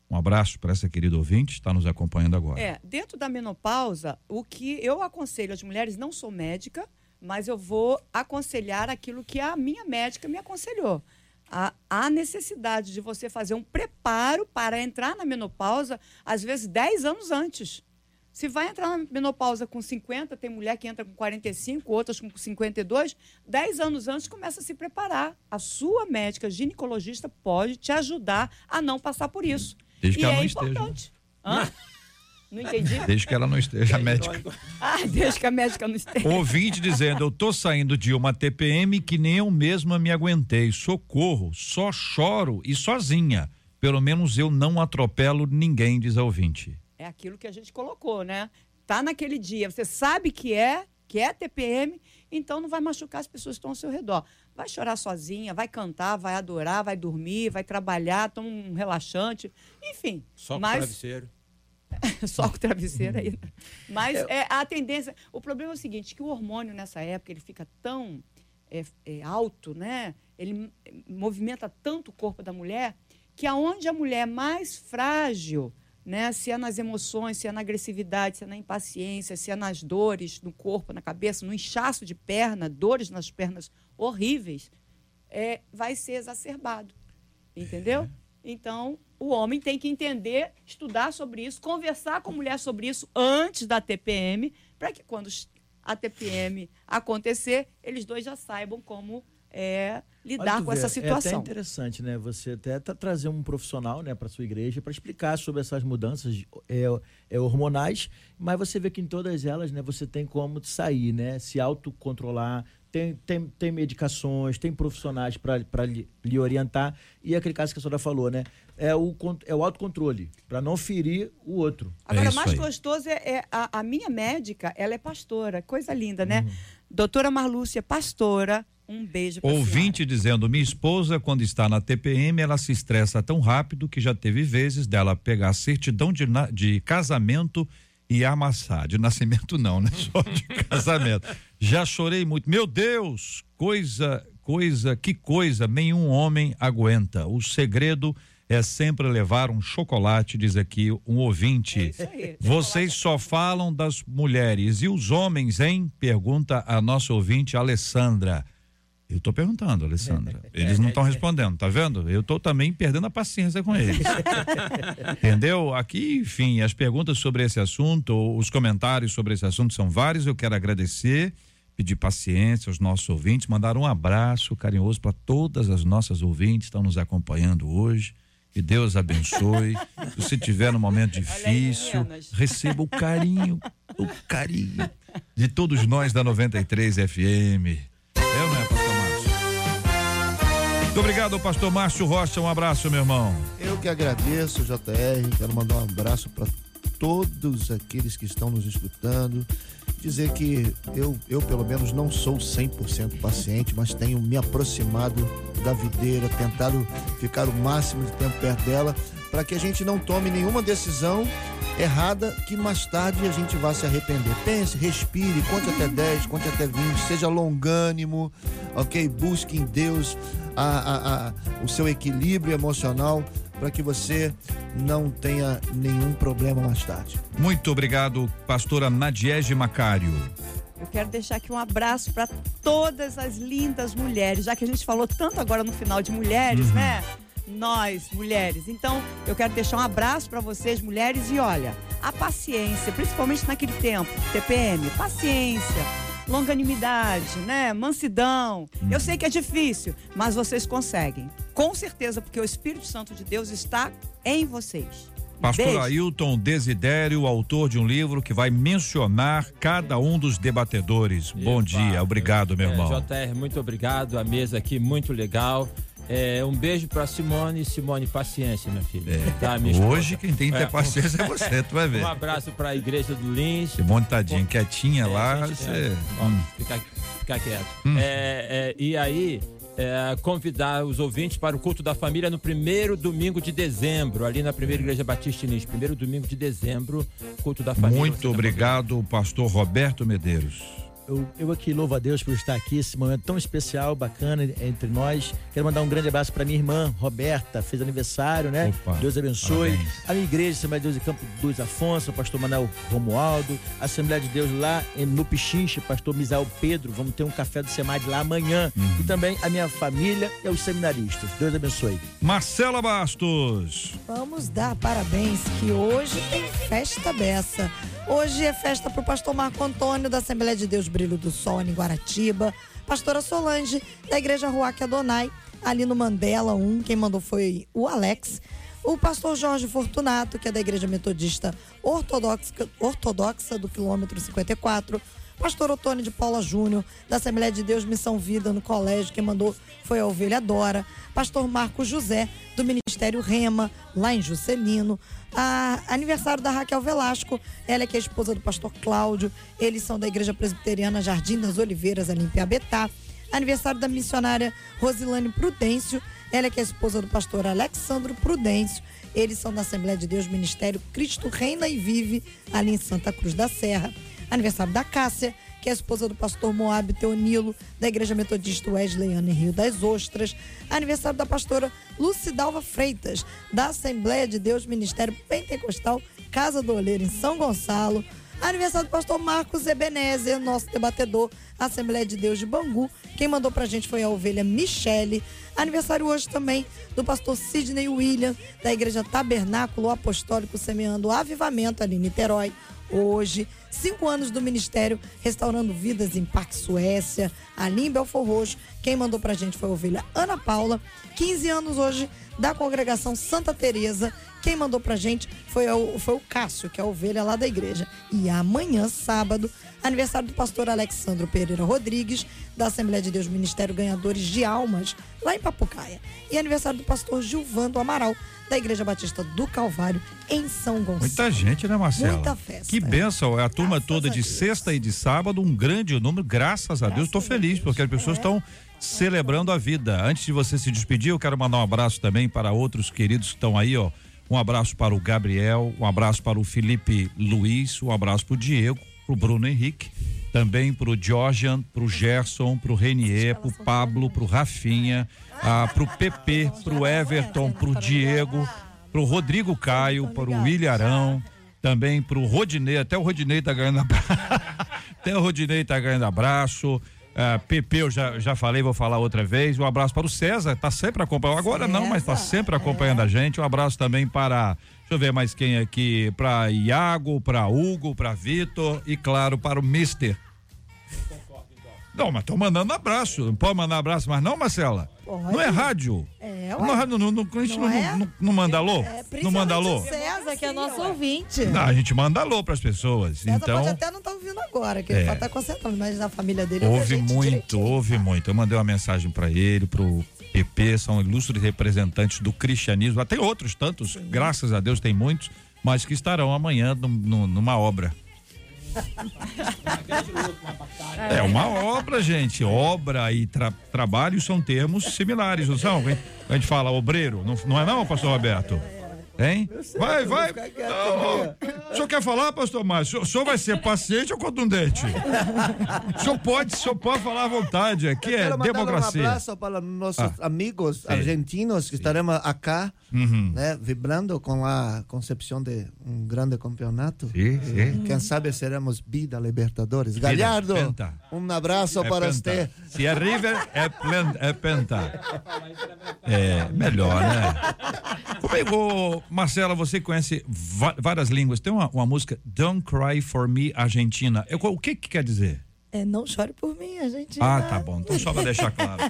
Um abraço para essa querida ouvinte, está nos acompanhando agora. É, dentro da menopausa, o que eu aconselho às mulheres, não sou médica, mas eu vou aconselhar aquilo que a minha médica me aconselhou. A, a necessidade de você fazer um preparo para entrar na menopausa, às vezes 10 anos antes. Se vai entrar na menopausa com 50, tem mulher que entra com 45, outras com 52, 10 anos antes começa a se preparar. A sua médica ginecologista pode te ajudar a não passar por isso. Desde que e ela é não esteja, né? importante. Hã? Não entendi. Desde que ela não esteja médica. Ah, desde que a médica não esteja. Ouvinte dizendo: Eu tô saindo de uma TPM que nem eu mesma me aguentei. Socorro, só choro e sozinha. Pelo menos eu não atropelo ninguém, diz a ouvinte. É aquilo que a gente colocou, né? Tá naquele dia, você sabe que é, que é TPM, então não vai machucar as pessoas que estão ao seu redor. Vai chorar sozinha, vai cantar, vai adorar, vai dormir, vai trabalhar, toma um relaxante, enfim. Só com mas travesseiro. só com o travesseiro aí. né? Mas é, a tendência. O problema é o seguinte: que o hormônio nessa época ele fica tão é, é, alto, né? Ele movimenta tanto o corpo da mulher que aonde a mulher é mais frágil, né? Se é nas emoções, se é na agressividade, se é na impaciência, se é nas dores no corpo, na cabeça, no inchaço de perna, dores nas pernas horríveis, é, vai ser exacerbado. Entendeu? Então, o homem tem que entender, estudar sobre isso, conversar com a mulher sobre isso antes da TPM, para que quando a TPM acontecer, eles dois já saibam como é, lidar com vê, essa É até situação. interessante, né? Você até tra- trazer um profissional, né, para sua igreja para explicar sobre essas mudanças é, é, hormonais, mas você vê que em todas elas, né, você tem como sair, né? Se autocontrolar, tem, tem, tem medicações, tem profissionais para lhe, lhe orientar e aquele caso que a senhora falou, né? É o, é o autocontrole, para não ferir o outro. Agora, É o isso mais aí. gostoso é, é a, a minha médica, ela é pastora, coisa linda, né? Uhum. Doutora Marlúcia, pastora, um beijo pra Ouvinte dizendo: Minha esposa, quando está na TPM, ela se estressa tão rápido que já teve vezes dela pegar certidão de, de casamento e amassar. De nascimento, não, né? Só de casamento. Já chorei muito. Meu Deus, coisa, coisa, que coisa, nenhum homem aguenta. O segredo é sempre levar um chocolate, diz aqui um ouvinte. É aí. Vocês só falam das mulheres e os homens, hein? Pergunta a nossa ouvinte Alessandra. Eu tô perguntando, Alessandra. Eles não estão respondendo, tá vendo? Eu tô também perdendo a paciência com eles. Entendeu? Aqui, enfim, as perguntas sobre esse assunto, os comentários sobre esse assunto são vários. Eu quero agradecer, pedir paciência aos nossos ouvintes, mandar um abraço carinhoso para todas as nossas ouvintes que estão nos acompanhando hoje. Que Deus abençoe. Se você tiver num momento difícil, meninas. receba o carinho, o carinho de todos nós da 93 FM. É ou não é, Pastor Márcio? Muito obrigado, pastor Márcio Rocha. Um abraço, meu irmão. Eu que agradeço, JR. Quero mandar um abraço para todos aqueles que estão nos escutando. Dizer que eu, eu pelo menos, não sou 100% paciente, mas tenho me aproximado da videira, tentado ficar o máximo de tempo perto dela, para que a gente não tome nenhuma decisão errada que mais tarde a gente vá se arrepender. Pense, respire, conte até 10, conte até 20, seja longânimo, ok? Busque em Deus a, a, a, o seu equilíbrio emocional para que você não tenha nenhum problema mais tarde. Muito obrigado, pastora Nadiege Macário. Eu quero deixar aqui um abraço para todas as lindas mulheres, já que a gente falou tanto agora no final de mulheres, Uhum. né? Nós, mulheres. Então, eu quero deixar um abraço para vocês, mulheres, e olha, a paciência, principalmente naquele tempo, TPM, paciência, longanimidade, né? Mansidão. Eu sei que é difícil, mas vocês conseguem. Com certeza, porque o Espírito Santo de Deus está em vocês. Pastor Beijo. Ailton Desidério, autor de um livro que vai mencionar cada um dos debatedores. Bom Epa, dia, obrigado, meu é, irmão. JR, muito obrigado. A mesa aqui muito legal. É, um beijo pra Simone. Simone, paciência, minha filha. Tá, minha esposa. É, Hoje quem tem que ter É, paciência é você, tu vai ver. Um abraço pra igreja do Lins. Simone tadinha, quietinha É, lá, gente, você. é, ó, Hum. fica, fica quieto. Hum. É, é, e aí, é, convidar os ouvintes para o culto da família no primeiro domingo de dezembro, ali na primeira igreja Batista Lins. Primeiro domingo de dezembro, culto da família. Muito tá obrigado, pastor Roberto Medeiros. Eu, eu aqui louvo a Deus por estar aqui, esse momento tão especial, bacana entre nós. Quero mandar um grande abraço para minha irmã, Roberta, fez aniversário, né? Opa, Deus abençoe. parabéns. A minha igreja, Assembleia de Deus em Campo dos Afonso, pastor Manuel Romualdo. Assembleia de Deus lá em- no Pichinche, pastor Misael Pedro. Vamos ter um café do SEMAD lá amanhã. Uhum. E também a minha família e os seminaristas. Deus abençoe. Marcela Bastos. Vamos dar parabéns que hoje tem festa beça. Hoje é festa pro pastor Marco Antônio da Assembleia de Deus Brilho do Sol em Guaratiba, pastora Solange da Igreja Ruac Adonai, ali no Mandela 1, quem mandou foi o Alex. O pastor Jorge Fortunato, que é da Igreja Metodista Ortodoxa, ortodoxa do quilômetro 54. Pastor Otônio de Paula Júnior, da Assembleia de Deus Missão Vida, no colégio, quem mandou foi a Ovelha Dora. Pastor Marcos José, do Ministério Rema, lá em Juscelino. A, aniversário da Raquel Velasco, ela é que é a esposa do pastor Cláudio. Eles são da Igreja Presbiteriana Jardim das Oliveiras, ali em Piabetá. Aniversário da missionária Rosilane Prudêncio, ela é que é a esposa do pastor Alexandro Prudêncio. Eles são da Assembleia de Deus Ministério Cristo Reina e Vive, ali em Santa Cruz da Serra. Aniversário da Cássia, que é esposa do pastor Moab Teonilo, da Igreja Metodista Wesleyana em Rio das Ostras. Aniversário da pastora Lucidalva Freitas, da Assembleia de Deus Ministério Pentecostal Casa do Oleiro, em São Gonçalo. Aniversário do pastor Marcos Ebenezer, nosso debatedor, Assembleia de Deus de Bangu. Quem mandou pra gente foi a ovelha Michele. Aniversário hoje também do pastor Sidney William, da Igreja Tabernáculo Apostólico Semeando Avivamento ali em Niterói. Hoje, cinco anos do Ministério Restaurando Vidas em Parque Suécia, ali em Belfor Roxo. Quem mandou pra gente foi a ovelha Ana Paula. 15 anos hoje da congregação Santa Teresa. Quem mandou pra gente foi o, foi o Cássio, que é a ovelha lá da igreja. E amanhã, sábado, aniversário do pastor Alexandro Pereira Rodrigues, da Assembleia de Deus Ministério Ganhadores de Almas, lá em Papucaia. E aniversário do pastor Gilvando Amaral, da Igreja Batista do Calvário, em São Gonçalo. Muita gente, né, Marcela? Muita festa. Que benção. É a turma Graças toda de Deus. sexta e de sábado, um grande número. Graças a Deus, estou Graças feliz, Deus. porque as pessoas É. estão celebrando a vida. Antes de você se despedir, eu quero mandar um abraço também para outros queridos que estão aí, ó. Um abraço para o Gabriel, um abraço para o Felipe Luiz, um abraço para o Diego, para o Bruno Henrique, também para o Georgian, para o Gerson, para o Renier, para o Pablo, para o Rafinha, ah, para o PP, para o Everton, para o Diego, para o Rodrigo Caio, para o Williarão, também para o Rodinei, até o Rodinei tá ganhando abraço. até o Rodinei tá ganhando abraço. Ah, PP eu já, já falei, vou falar outra vez. Um abraço para o César, tá sempre acompanhando. Agora não, mas tá César, sempre acompanhando a gente. Um abraço também para, deixa eu ver mais quem aqui, para Iago, para Hugo, para Vitor e claro para o Mister. Não, mas tô mandando abraço. Não pode mandar abraço, mas não, Marcela? Pode. Não é rádio. É, Não, ué. não, não, não, a gente Não não, é? não, não manda alô? É, não manda alô? César, que é nosso ouvinte. Não, a gente manda alô pras pessoas. César então, pode até não estar ouvindo agora, que É. ele pode estar concentrando, mas na família dele ouve Houve gente muito, houve muito. Eu mandei uma mensagem pra ele, pro PP, são ilustres representantes do cristianismo, até outros tantos, graças a Deus tem muitos, mas que estarão amanhã num- num- numa obra. É uma obra, gente. Obra e tra- trabalho são termos similares, não são? A gente fala obreiro, não, não é não, pastor Roberto? Hein? Vai, vai. Não, o senhor quer falar, pastor Márcio? O senhor vai ser paciente ou contundente? O senhor pode, o senhor pode falar à vontade. Aqui é Quero mandar um democracia. abraço para nossos Ah. amigos Sim. argentinos que estaremos acá, Uhum. né, vibrando com a concepção de um grande campeonato. Sim, sim. Quem sabe seremos Vida Libertadores. Galhardo, penta. um abraço É para você. Se é River, é, plen, é penta. É, melhor, né? Comigo, Marcela, você conhece várias línguas. Tem uma, uma música, Don't Cry For Me, Argentina. Eu- o que que quer dizer? É, não chore por mim, a gente. Ah, tá bom. Então só para deixar claro.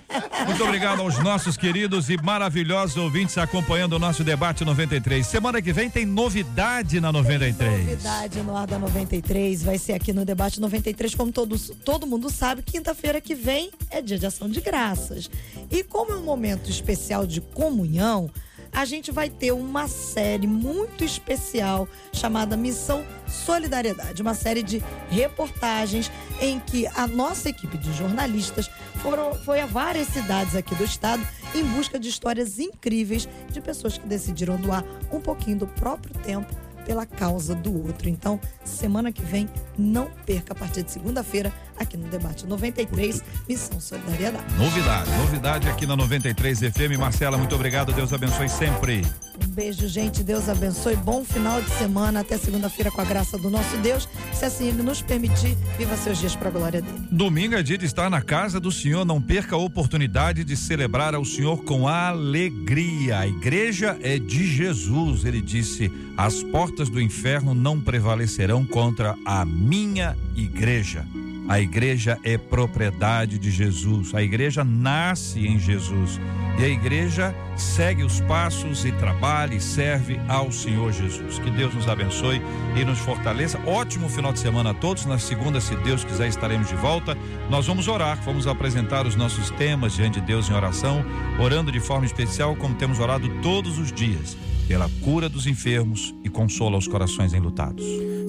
Muito obrigado aos nossos queridos e maravilhosos ouvintes acompanhando o nosso debate 93. Semana que vem tem novidade na 93. Novidade no ar da 93 vai ser aqui no Debate 93, como todos, todo mundo sabe, quinta-feira que vem é dia de ação de graças. E como é um momento especial de comunhão, a gente vai ter uma série muito especial chamada Missão Solidariedade, uma série de reportagens em que a nossa equipe de jornalistas foram, foi a várias cidades aqui do estado em busca de histórias incríveis de pessoas que decidiram doar um pouquinho do próprio tempo pela causa do outro. Então, semana que vem, não perca a partir de segunda-feira, aqui no Debate 93, Missão Solidariedade. Novidade, novidade aqui na 93 FM. Marcela, muito obrigado. Deus abençoe sempre. Um beijo, gente. Deus abençoe. Bom final de semana. Até segunda-feira, com a graça do nosso Deus. Se assim Ele nos permitir, viva seus dias para a glória dele. Domingo é dia de estar na casa do Senhor. Não perca a oportunidade de celebrar ao Senhor com alegria. A igreja é de Jesus. Ele disse: As portas do inferno não prevalecerão contra a minha igreja. A igreja é propriedade de Jesus. A igreja nasce em Jesus. E a igreja segue os passos e trabalha e serve ao Senhor Jesus. Que Deus nos abençoe e nos fortaleça. Ótimo final de semana a todos. Na segunda, se Deus quiser, estaremos de volta. Nós vamos orar, vamos apresentar os nossos temas diante de Deus em oração, orando de forma especial, como temos orado todos os dias, pela cura dos enfermos e consola os corações enlutados.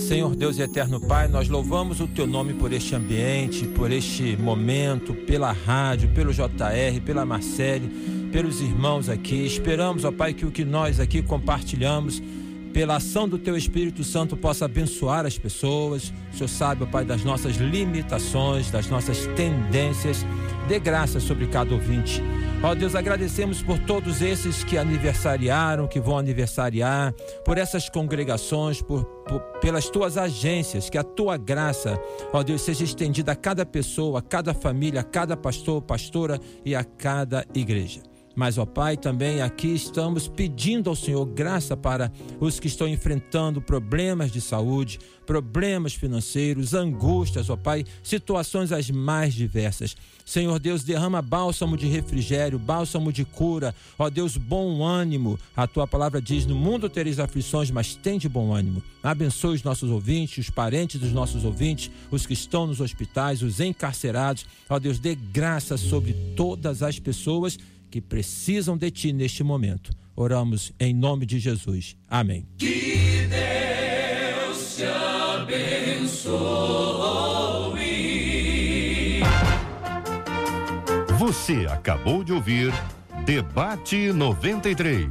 Senhor Deus e eterno Pai, nós louvamos o teu nome por este ambiente, por este momento, pela rádio, pelo JR, pela Marcele, pelos irmãos aqui. Esperamos, ó Pai, que o que nós aqui compartilhamos, pela ação do teu Espírito Santo, possa abençoar as pessoas. O Senhor sabe, ó Pai, das nossas limitações, das nossas tendências. Dê graça sobre cada ouvinte. Ó Deus, agradecemos por todos esses que aniversariaram, que vão aniversariar, por essas congregações, por, por- pelas tuas agências, que a tua graça, ó Deus, seja estendida a cada pessoa, a cada família, a cada pastor, pastora e a cada igreja. Mas, ó Pai, também aqui estamos pedindo ao Senhor graça para os que estão enfrentando problemas de saúde, problemas financeiros, angústias, ó Pai, situações as mais diversas. Senhor Deus, derrama bálsamo de refrigério, bálsamo de cura, ó Deus, bom ânimo. A tua palavra diz: No mundo tereis aflições, mas tem de bom ânimo. Abençoe os nossos ouvintes, os parentes dos nossos ouvintes, os que estão nos hospitais, os encarcerados. Ó Deus, dê graça sobre todas as pessoas que precisam de ti neste momento. Oramos em nome de Jesus. Amém. Você acabou de ouvir Debate 93.